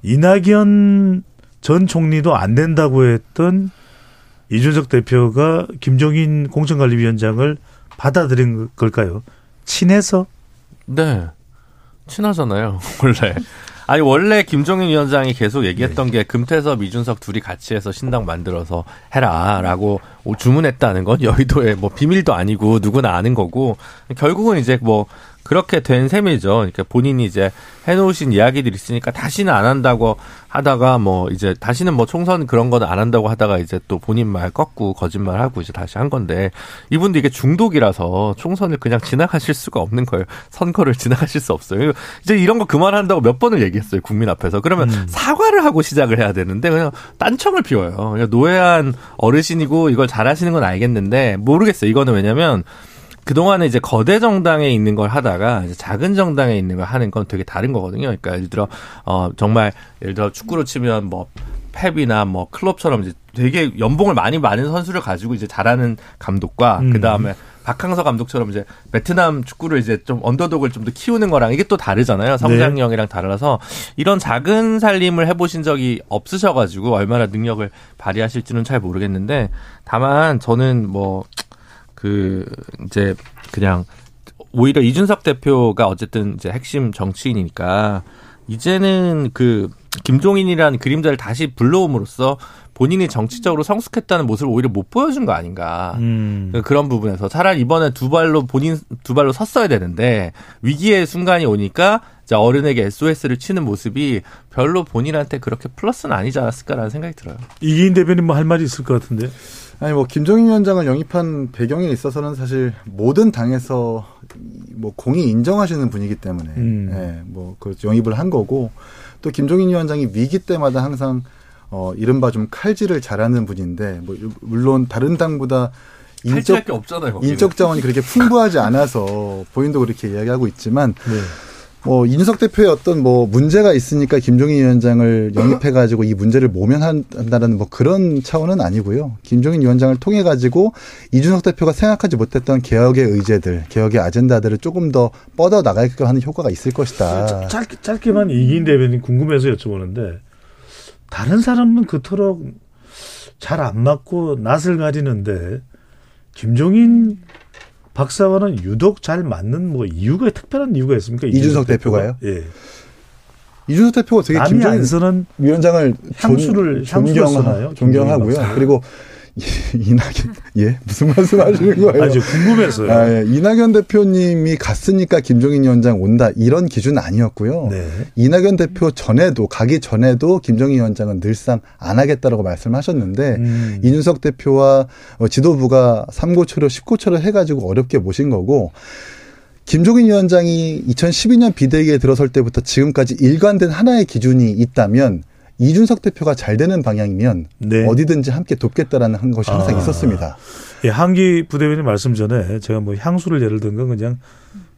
이낙연 전 총리도 안 된다고 했던 이준석 대표가 김종인 공천관리위원장을 받아들인 걸까요? 친해서? 네. 친하잖아요, 원래. 아니, 원래 김종인 위원장이 계속 얘기했던 게 금태섭, 이준석 둘이 같이 해서 신당 만들어서 해라, 라고 주문했다는 건 여의도에 뭐 비밀도 아니고 누구나 아는 거고, 결국은 이제 뭐, 그렇게 된 셈이죠. 그러니까 본인이 이제 해놓으신 이야기들이 있으니까 다시는 안 한다고 하다가 뭐 이제 다시는 뭐 총선 그런 거는 안 한다고 하다가 이제 또 본인 말 꺾고 거짓말 하고 이제 다시 한 건데 이분도 이게 중독이라서 총선을 그냥 지나가실 수가 없는 거예요. 선거를 지나가실 수 없어요. 이제 이런 거 그만한다고 몇 번을 얘기했어요. 국민 앞에서. 그러면 음. 사과를 하고 시작을 해야 되는데 그냥 딴청을 피워요. 그냥 노예한 어르신이고 이걸 잘하시는 건 알겠는데 모르겠어요. 이거는 왜냐면 그동안에 이제 거대 정당에 있는 걸 하다가 이제 작은 정당에 있는 걸 하는 건 되게 다른 거거든요. 그러니까 예를 들어 어 정말 예를 들어 축구로 치면 뭐 펩이나 뭐 클럽처럼 이제 되게 연봉을 많이 많은 선수를 가지고 이제 잘하는 감독과 음. 그다음에 박항서 감독처럼 이제 베트남 축구를 이제 좀 언더독을 좀 더 키우는 거랑 이게 또 다르잖아요. 성장형이랑 달라서 이런 작은 살림을 해보신 적이 없으셔가지고 얼마나 능력을 발휘하실지는 잘 모르겠는데 다만 저는 뭐 그 이제 그냥 오히려 이준석 대표가 어쨌든 이제 핵심 정치인이니까 이제는 그 김종인이라는 그림자를 다시 불러옴으로써 본인이 정치적으로 성숙했다는 모습을 오히려 못 보여준 거 아닌가. 음. 그런 부분에서 차라리 이번에 두 발로 본인 두 발로 섰어야 되는데 위기의 순간이 오니까 어른에게 SOS를 치는 모습이 별로 본인한테 그렇게 플러스는 아니지 않았을까라는 생각이 들어요. 이기인 대변인 뭐 할 말이 있을 것 같은데. 아니 뭐 김종인 위원장을 영입한 배경에 있어서는 사실 모든 당에서 뭐 공이 인정하시는 분이기 때문에 음. 예, 뭐그 영입을 한 거고 또 김종인 위원장이 위기 때마다 항상 어 이른바 좀 칼질을 잘하는 분인데 뭐 물론 다른 당보다 인적 게 없잖아요. 거기는. 인적 자원이 그렇게 풍부하지 않아서 본인도 그렇게 이야기하고 있지만 네. 뭐 이준석 대표의 어떤 뭐 문제가 있으니까 김종인 위원장을 영입해 가지고 이 문제를 모면한다라는 뭐 그런 차원은 아니고요. 김종인 위원장을 통해 가지고 이준석 대표가 생각하지 못했던 개혁의 의제들, 개혁의 아젠다들을 조금 더 뻗어 나가게끔 하는 효과가 있을 것이다. 짧게, 짧게만 이기인 대변인 궁금해서 여쭤보는데 다른 사람은 그토록 잘 안 맞고 낯을 가리는데 김종인 박사와는 유독 잘 맞는 뭐 이유가 특별한 이유가 있습니까? 이준석 대표가요? 예. 이준석 대표가 되게 안 쓰는 위원장을 향수를 향수를 쓰나요? 존경, 존경하고요. 그리고 이낙연 예 무슨 말씀하시는 거예요? 아주 궁금해서요. 아, 예. 이낙연 대표님이 갔으니까 김종인 위원장 온다 이런 기준은 아니었고요. 네. 이낙연 대표 전에도 가기 전에도 김종인 위원장은 늘상 안 하겠다라고 말씀하셨는데 음. 이준석 대표와 어, 지도부가 삼고초려 십고초려 해가지고 어렵게 모신 거고 김종인 위원장이 2012년 비대위에 들어설 때부터 지금까지 일관된 하나의 기준이 있다면 이준석 대표가 잘 되는 방향이면 네. 어디든지 함께 돕겠다라는 한 것이 항상 아. 있었습니다. 예, 한기 부대변인 말씀 전에 제가 뭐 향수를 예를 든 건 그냥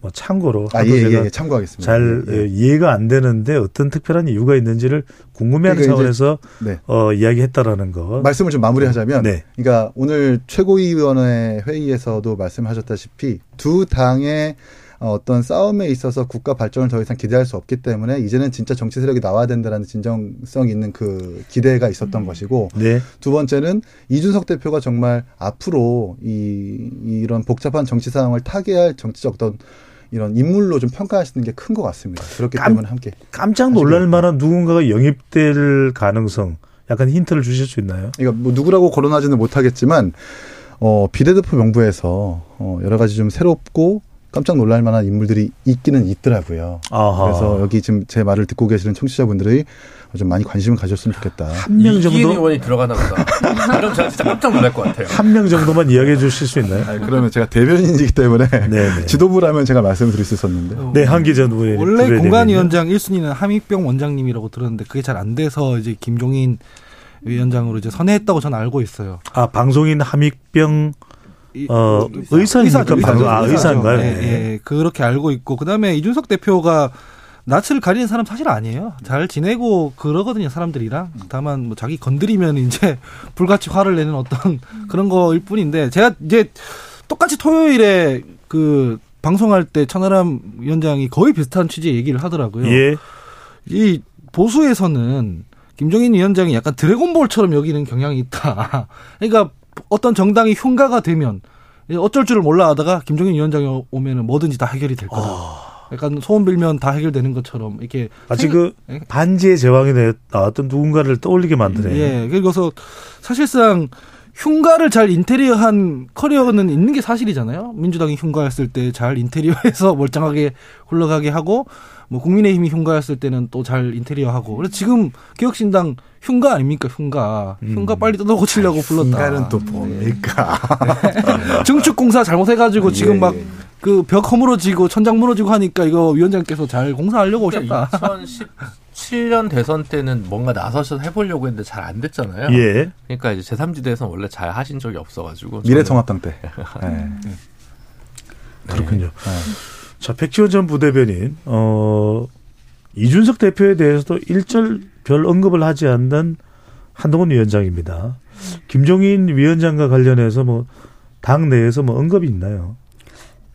뭐 참고로 아, 예, 제가 예, 예, 참고하겠습니다. 잘 예, 예. 예, 이해가 안 되는데 어떤 특별한 이유가 있는지를 궁금해하는 그러니까 차원에서 네. 어, 이야기했다라는 거. 말씀을 좀 마무리하자면, 네. 그러니까 오늘 최고위원회 회의에서도 말씀하셨다시피 두 당의 어, 어떤 싸움에 있어서 국가 발전을 더 이상 기대할 수 없기 때문에 이제는 진짜 정치 세력이 나와야 된다라는 진정성 있는 그 기대가 있었던 것이고 네. 두 번째는 이준석 대표가 정말 앞으로 이 이런 복잡한 정치 상황을 타개할 정치적 어떤 이런 인물로 좀 평가하시는 게 큰 것 같습니다. 그렇기 깜- 때문에 함께 깜짝 놀랄 만한 누군가가 영입될 가능성 약간 힌트를 주실 수 있나요? 그러니까 뭐 누구라고 거론하지는 못하겠지만 어 비례대표 명부에서 어 여러 가지 좀 새롭고 깜짝 놀랄 만한 인물들이 있기는 있더라고요. 아하. 그래서 여기 지금 제 말을 듣고 계시는 청취자분들이 좀 많이 관심을 가졌으면 좋겠다. 한 명 정도 의원이 들어가나 보다. 그럼 제가 진짜 깜짝 놀랄 것 같아요. 한 명 정도만 이야기해 주실 수 있나요? 아니, 그러면 제가 대변인이기 때문에 네. 지도부라면 제가 말씀을 드릴 수 있었는데. 네, 한기 전 의원. 원래 공간위원장 1순위는 함익병 원장님이라고 들었는데 그게 잘 안 돼서 이제 김종인 위원장으로 이제 선회했다고 저는 알고 있어요. 아, 방송인 함익병 이- 어, 의사- 의사입니까? 의사죠, 아. 의사인가요? 예, 네. 예, 그렇게 알고 있고 그다음에 이준석 대표가 낯을 가리는 사람 사실 아니에요. 잘 지내고 그러거든요, 사람들이랑. 다만 뭐 자기 건드리면 이제 불같이 화를 내는 어떤 그런 거일 뿐인데 제가 이제 똑같이 토요일에 그 방송할 때 천하람 위원장이 거의 비슷한 취지의 얘기를 하더라고요. 예. 이 보수에서는 김종인 위원장이 약간 드래곤볼처럼 여기는 경향이 있다. 그러니까 어떤 정당이 흉가가 되면 어쩔 줄을 몰라 하다가 김종인 위원장이 오면은 뭐든지 다 해결이 될 거다. 약간 소원 빌면 다 해결되는 것처럼 이렇게 마치 생- 그 예. 반지의 제왕이 내- 나왔던 누군가를 떠올리게 만드네. 예, 그래서 사실상 흉가를 잘 인테리어한 커리어는 있는 게 사실이잖아요. 민주당이 흉가였을 때 잘 인테리어해서 멀쩡하게 흘러가게 하고 뭐 국민의힘이 흉가였을 때는 또 잘 인테리어하고. 그래서 지금 개혁신당 흉가 아닙니까 흉가. 흉가 빨리 뜯어 고치려고 불렀다. 흉가는 또 뭡니까? 증축공사 잘못해가지고 지금 예, 막 예. 그벽 허물어지고 천장 무너지고 하니까 이거 위원장께서 잘 공사하려고 오셨다. 2017년 대선 때는 뭔가 나서셔서 해보려고 했는데 잘 안 됐잖아요. 예. 그러니까 이제 제3지대에서 원래 잘 하신 적이 없어가지고. 미래통합당 때. 네. 그렇군요. 자, 백지원 전 부대변인, 어, 이준석 대표에 대해서도 일절 별 언급을 하지 않는 한동훈 위원장입니다. 김종인 위원장과 관련해서 뭐, 당 내에서 뭐 언급이 있나요?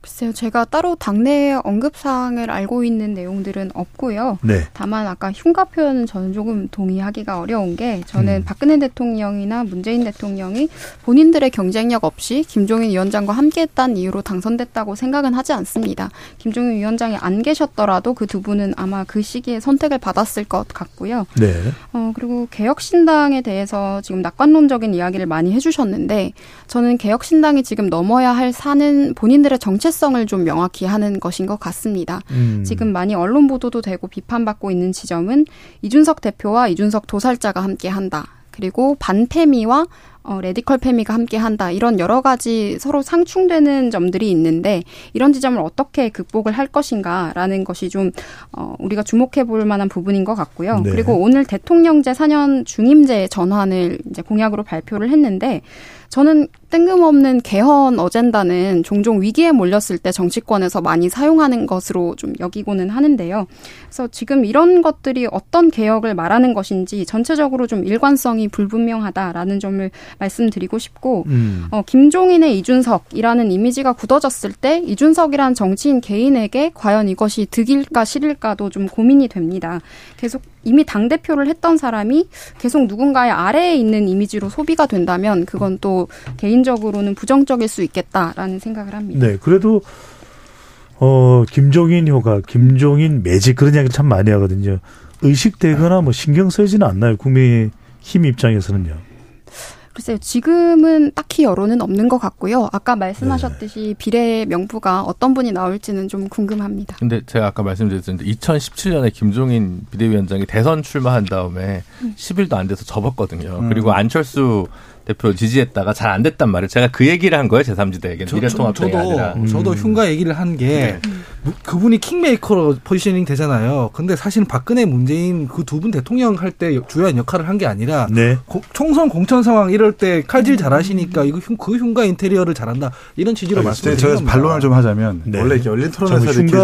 글쎄요, 제가 따로 당내 언급사항을 알고 있는 내용들은 없고요. 네. 다만 아까 흉가 표현은 저는 조금 동의하기가 어려운 게 저는 음. 박근혜 대통령이나 문재인 대통령이 본인들의 경쟁력 없이 김종인 위원장과 함께했다는 이유로 당선됐다고 생각은 하지 않습니다. 김종인 위원장이 안 계셨더라도 그 두 분은 아마 그 시기에 선택을 받았을 것 같고요. 네. 어, 그리고 개혁신당에 대해서 지금 낙관론적인 이야기를 많이 해주셨는데, 저는 개혁신당이 지금 넘어야 할 산은 본인들의 정체성을 좀 명확히 하는 것인 것 같습니다. 음. 지금 많이 언론 보도도 되고 비판받고 있는 지점은 이준석 대표와 이준석 도살자가 함께 한다. 그리고 반페미와 어, radical 페미가 함께 한다. 이런 여러 가지 서로 상충되는 점들이 있는데 이런 지점을 어떻게 극복을 할 것인가라는 것이 좀 어, 우리가 주목해 볼 만한 부분인 것 같고요. 네. 그리고 오늘 대통령제 4년 중임제 전환을 이제 공약으로 발표를 했는데 저는 뜬금없는 개헌 어젠다는 종종 위기에 몰렸을 때 정치권에서 많이 사용하는 것으로 좀 여기고는 하는데요. 그래서 지금 이런 것들이 어떤 개혁을 말하는 것인지 전체적으로 좀 일관성이 불분명하다라는 점을 말씀드리고 싶고 음. 어, 김종인의 이준석이라는 이미지가 굳어졌을 때 이준석이란 정치인 개인에게 과연 이것이 득일까 실일까도 좀 고민이 됩니다. 계속 이미 당 대표를 했던 사람이 계속 누군가의 아래에 있는 이미지로 소비가 된다면 그건 또 개인 적으로는 부정적일 수 있겠다라는 생각을 합니다. 네. 그래도, 어, 김종인 효과, 김종인 매직 그런 이야기를 참 많이 하거든요. 의식되거나 뭐 신경 쓰이지는 않나요? 국민 힘 입장에서는요. 글쎄요, 지금은 딱히 여론은 없는 것 같고요. 아까 말씀하셨듯이 비례 명부가 어떤 분이 나올지는 좀 궁금합니다. 근데 제가 아까 말씀드렸는데 2017년에 김종인 비대위원장이 대선 출마한 다음에 10일도 안 돼서 접었거든요. 음. 그리고 안철수 대표 지지했다가 잘 안 됐단 말이에요. 제가 그 얘기를 한 거예요. 제3지대에게. 저, 미래통합당이 도 아니라. 음. 저도 흉가 얘기를 한게 네. 그분이 킹메이커로 포지셔닝 되잖아요. 근데 사실은 박근혜, 문재인 그 두 분 대통령 할 때 주요한 역할을 한 게 아니라 네. 고- 총선 공천 상황 이럴 때 칼질 잘하시니까 이거 흉, 그 흉가 인테리어를 잘한다 이런 취지로 네, 말씀드린 제가. 반론을 좀 하자면 네. 원래 이렇게 열린 토론에서 이렇게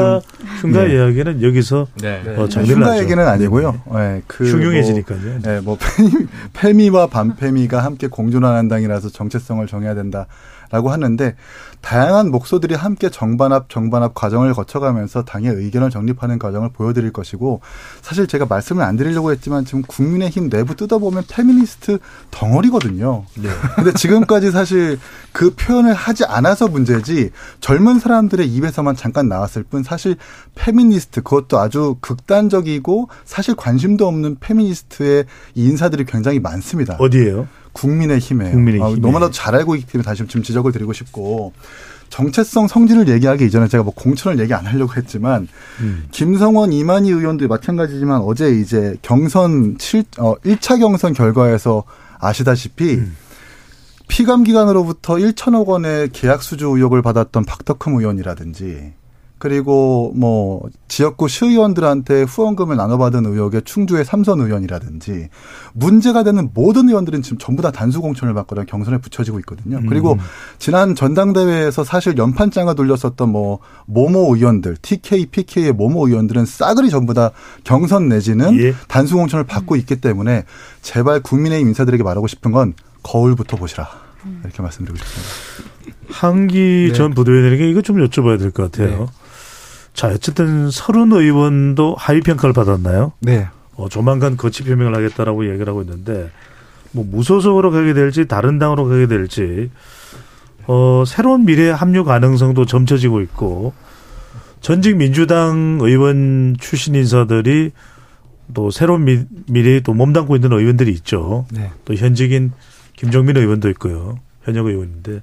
흉가, 네. 이야기는 여기서 네. 어, 정리를 흉가. 얘기는 아니고요. 네, 그 흉흉해지니까요. 뭐, 네, 뭐 페미, 페미와 반페미가 함께 공존하는 당이라서 정체성을 정해야 된다 라고 하는데 다양한 목소들이 함께 정반합 정반합 과정을 거쳐가면서 당의 의견을 정립하는 과정을 보여드릴 것이고 사실 제가 말씀을 안 드리려고 했지만 지금 국민의힘 내부 뜯어보면 페미니스트 덩어리거든요. 네. 근데 지금까지 사실 그 표현을 하지 않아서 문제지 젊은 사람들의 입에서만 잠깐 나왔을 뿐 사실 페미니스트 그것도 아주 극단적이고 사실 관심도 없는 페미니스트의 이 인사들이 굉장히 많습니다. 어디에요? 국민의힘에 국민의힘에. 너무나도 잘 알고 있기 때문에 다시 좀 지적을 드리고 싶고 정체성 성진을 얘기하기 이전에 제가 뭐 공천을 얘기 안 하려고 했지만 음. 김성원 이만희 의원도 마찬가지지만 어제 이제 경선 7, 어, 1차 경선 결과에서 아시다시피 음. 피감 기관으로부터 1천억 원의 계약 수주 의혹을 받았던 박덕흠 의원이라든지 그리고 뭐 지역구 시의원들한테 후원금을 나눠받은 의혹의 충주의 삼선 의원이라든지 문제가 되는 모든 의원들은 지금 전부 다 단수 공천을 받거나 경선에 붙여지고 있거든요. 음. 그리고 지난 전당대회에서 사실 연판장을 돌렸었던 뭐 모모 의원들, TK, PK의 모모 의원들은 싸그리 전부 다 경선 내지는 예. 단수 공천을 받고 있기 때문에 제발 국민의힘 인사들에게 말하고 싶은 건 거울부터 보시라. 이렇게 말씀드리고 싶습니다. 한기 네. 전 부대변인에게 이거 좀 여쭤봐야 될 것 같아요. 네. 자, 어쨌든 서른 의원도 하위 평가를 받았나요? 네. 어, 조만간 거치 표명을 하겠다라고 얘기를 하고 있는데 뭐 무소속으로 가게 될지 다른 당으로 가게 될지 어, 새로운 미래 합류 가능성도 점쳐지고 있고 전직 민주당 의원 출신 인사들이 또 새로운 미, 미래에 또 몸담고 있는 의원들이 있죠. 네. 또 현직인 김정민 의원도 있고요. 현역 의원인데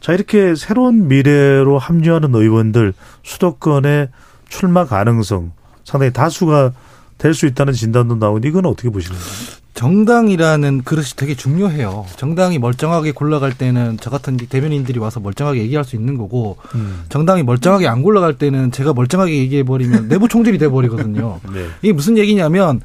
자 이렇게 새로운 미래로 합류하는 의원들 수도권의 출마 가능성 상당히 다수가 될 수 있다는 진단도 나오니 이건 어떻게 보시는가요? 정당이라는 그릇이 되게 중요해요. 정당이 멀쩡하게 굴러갈 때는 저 같은 대변인들이 와서 멀쩡하게 얘기할 수 있는 거고 음. 정당이 멀쩡하게 안 굴러갈 때는 제가 멀쩡하게 얘기해 버리면 내부 총질이 돼 버리거든요. 네. 이게 무슨 얘기냐면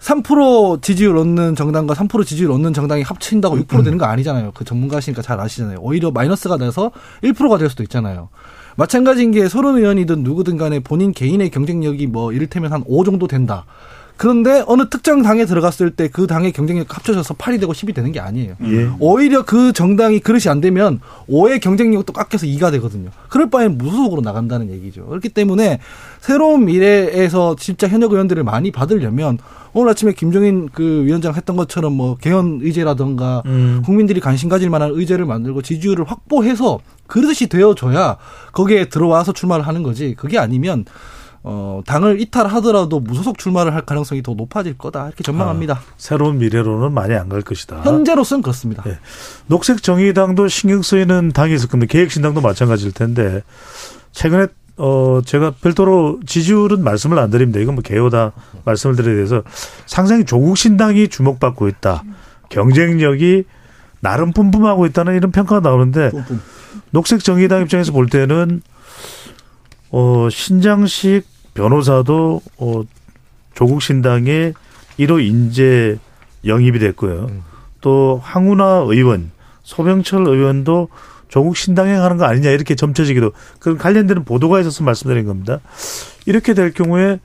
3% 지지율 얻는 정당과 3% 지지율 얻는 정당이 합친다고 6% 되는 거 아니잖아요. 그 전문가시니까 잘 아시잖아요. 오히려 마이너스가 돼서 1%가 될 수도 있잖아요. 마찬가지인 게 서른 의원이든 누구든 간에 본인 개인의 경쟁력이 뭐 이를테면 한 5 정도 된다. 그런데 어느 특정 당에 들어갔을 때 그 당의 경쟁력 합쳐져서 8이 되고 10이 되는 게 아니에요. 예. 오히려 그 정당이 그릇이 안 되면 5의 경쟁력도 깎여서 2가 되거든요. 그럴 바엔 무소속으로 나간다는 얘기죠. 그렇기 때문에 새로운 미래에서 진짜 현역 의원들을 많이 받으려면 오늘 아침에 김종인 그 위원장 했던 것처럼 뭐 개헌 의제라든가 음. 국민들이 관심 가질 만한 의제를 만들고 지지율을 확보해서 그릇이 되어줘야 거기에 들어와서 출마를 하는 거지. 그게 아니면 어, 당을 이탈하더라도 무소속 출마를 할 가능성이 더 높아질 거다. 이렇게 전망합니다. 새로운 미래로는 많이 안 갈 것이다. 현재로서는 그렇습니다. 예. 녹색 정의당도 신경 쓰이는 당이 있을 건데 계획신당도 마찬가지일 텐데 최근에 어 제가 별도로 지지율은 말씀을 안 드립니다. 이건 뭐 개요다 말씀을 드려야 돼서 상당히 조국 신당이 주목받고 있다. 경쟁력이 나름 뿜뿜하고 있다는 이런 평가가 나오는데 뿜뿜. 녹색 정의당 입장에서 볼 때는 어 신장식 변호사도 어 조국 신당의 1호 인재 영입이 됐고요. 또 황운하 의원, 소병철 의원도 조국 신당에 가는 거 아니냐 이렇게 점쳐지기도 그 관련되는 보도가 있어서 말씀드린 겁니다. 이렇게 될 경우에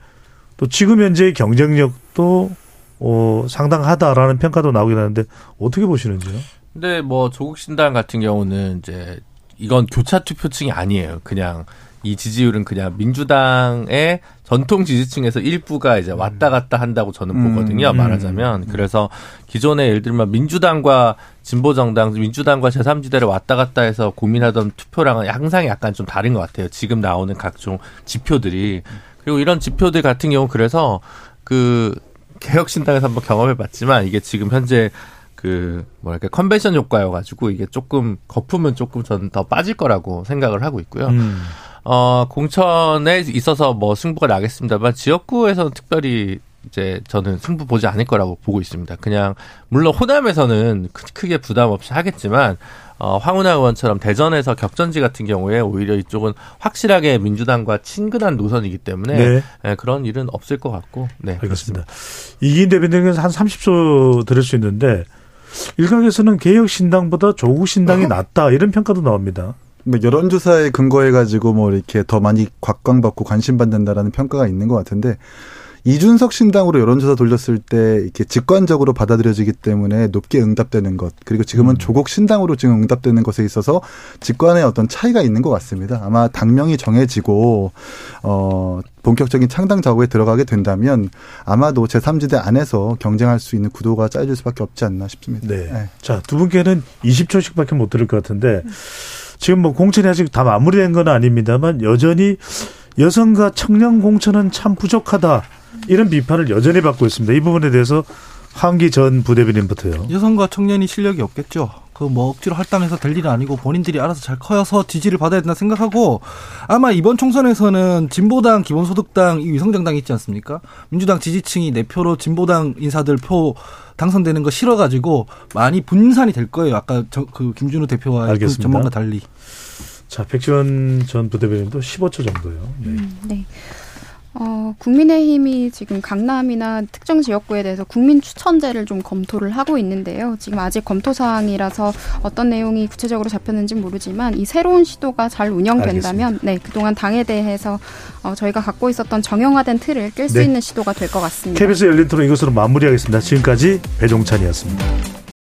또 지금 현재의 경쟁력도 어 상당하다라는 평가도 나오긴 하는데 어떻게 보시는지요? 근데 뭐 조국 신당 같은 경우는 이제 이건 교차 투표층이 아니에요. 그냥 이 지지율은 그냥 민주당의 전통 지지층에서 일부가 이제 왔다 갔다 한다고 저는 음, 보거든요. 음. 말하자면 그래서 기존에 예를 들면 민주당과 진보 정당, 민주당과 제3지대를 왔다 갔다 해서 고민하던 투표랑은 항상 약간 좀 다른 것 같아요. 지금 나오는 각종 지표들이 그리고 이런 지표들 같은 경우 그래서 그 개혁신당에서 한번 경험해봤지만 이게 지금 현재 그 뭐랄까 컨벤션 효과여 가지고 이게 조금 거품은 조금 저는 더 빠질 거라고 생각을 하고 있고요. 음. 어 공천에 있어서 뭐 승부가 나겠습니다만 지역구에서는 특별히 이제 저는 승부 보지 않을 거라고 보고 있습니다. 그냥 물론 호남에서는 크- 크게 부담 없이 하겠지만 어, 황운하 의원처럼 대전에서 격전지 같은 경우에 오히려 이쪽은 확실하게 민주당과 친근한 노선이기 때문에 네. 예, 그런 일은 없을 것 같고 네 알겠습니다. 이긴 대변인은 한 30초 들을 수 있는데 일각에서는 개혁신당보다 조국신당이 낫다 이런 평가도 나옵니다. 뭐 여론조사에 근거해 가지고 뭐 이렇게 더 많이 곽광받고 관심 받는다라는 평가가 있는 것 같은데 이준석 신당으로 여론조사 돌렸을 때 이렇게 직관적으로 받아들여지기 때문에 높게 응답되는 것 그리고 지금은 조국 신당으로 지금 응답되는 것에 있어서 직관의 어떤 차이가 있는 것 같습니다. 아마 당명이 정해지고 어 본격적인 창당 작업에 들어가게 된다면 아마도 제3지대 안에서 경쟁할 수 있는 구도가 짜여질 수밖에 없지 않나 싶습니다. 네. 네. 자, 두 분께는 20초씩밖에 못 들을 것 같은데 지금 뭐 공천이 아직 다 마무리된 건 아닙니다만 여전히 여성과 청년 공천은 참 부족하다. 이런 비판을 여전히 받고 있습니다. 이 부분에 대해서 황기 전 부대변인부터요. 여성과 청년이 실력이 없겠죠. 그 뭐 억지로 할당해서 될 일은 아니고 본인들이 알아서 잘 커서 지지를 받아야 된다 생각하고 아마 이번 총선에서는 진보당, 기본소득당, 이 위성정당 있지 않습니까? 민주당 지지층이 내 표로 진보당 인사들 표 당선되는 거 싫어가지고 많이 분산이 될 거예요. 아까 저, 그 김준우 대표와 그. 전망과 달리. 자, 백지원 전 부대변인도 15초 정도요. 네. 네. 어, 국민의힘이 지금 강남이나 특정 지역구에 대해서 국민 추천제를 좀 검토를 하고 있는데요. 지금 아직 검토 사항이라서 어떤 내용이 구체적으로 잡혔는지 모르지만 이 새로운 시도가 잘 운영된다면 네, 그동안 당에 대해서 어, 저희가 갖고 있었던 정형화된 틀을 깰수 네. 있는 시도가 될 것 같습니다. KBS 열린 토론 이것으로 마무리하겠습니다. 지금까지 배종찬이었습니다.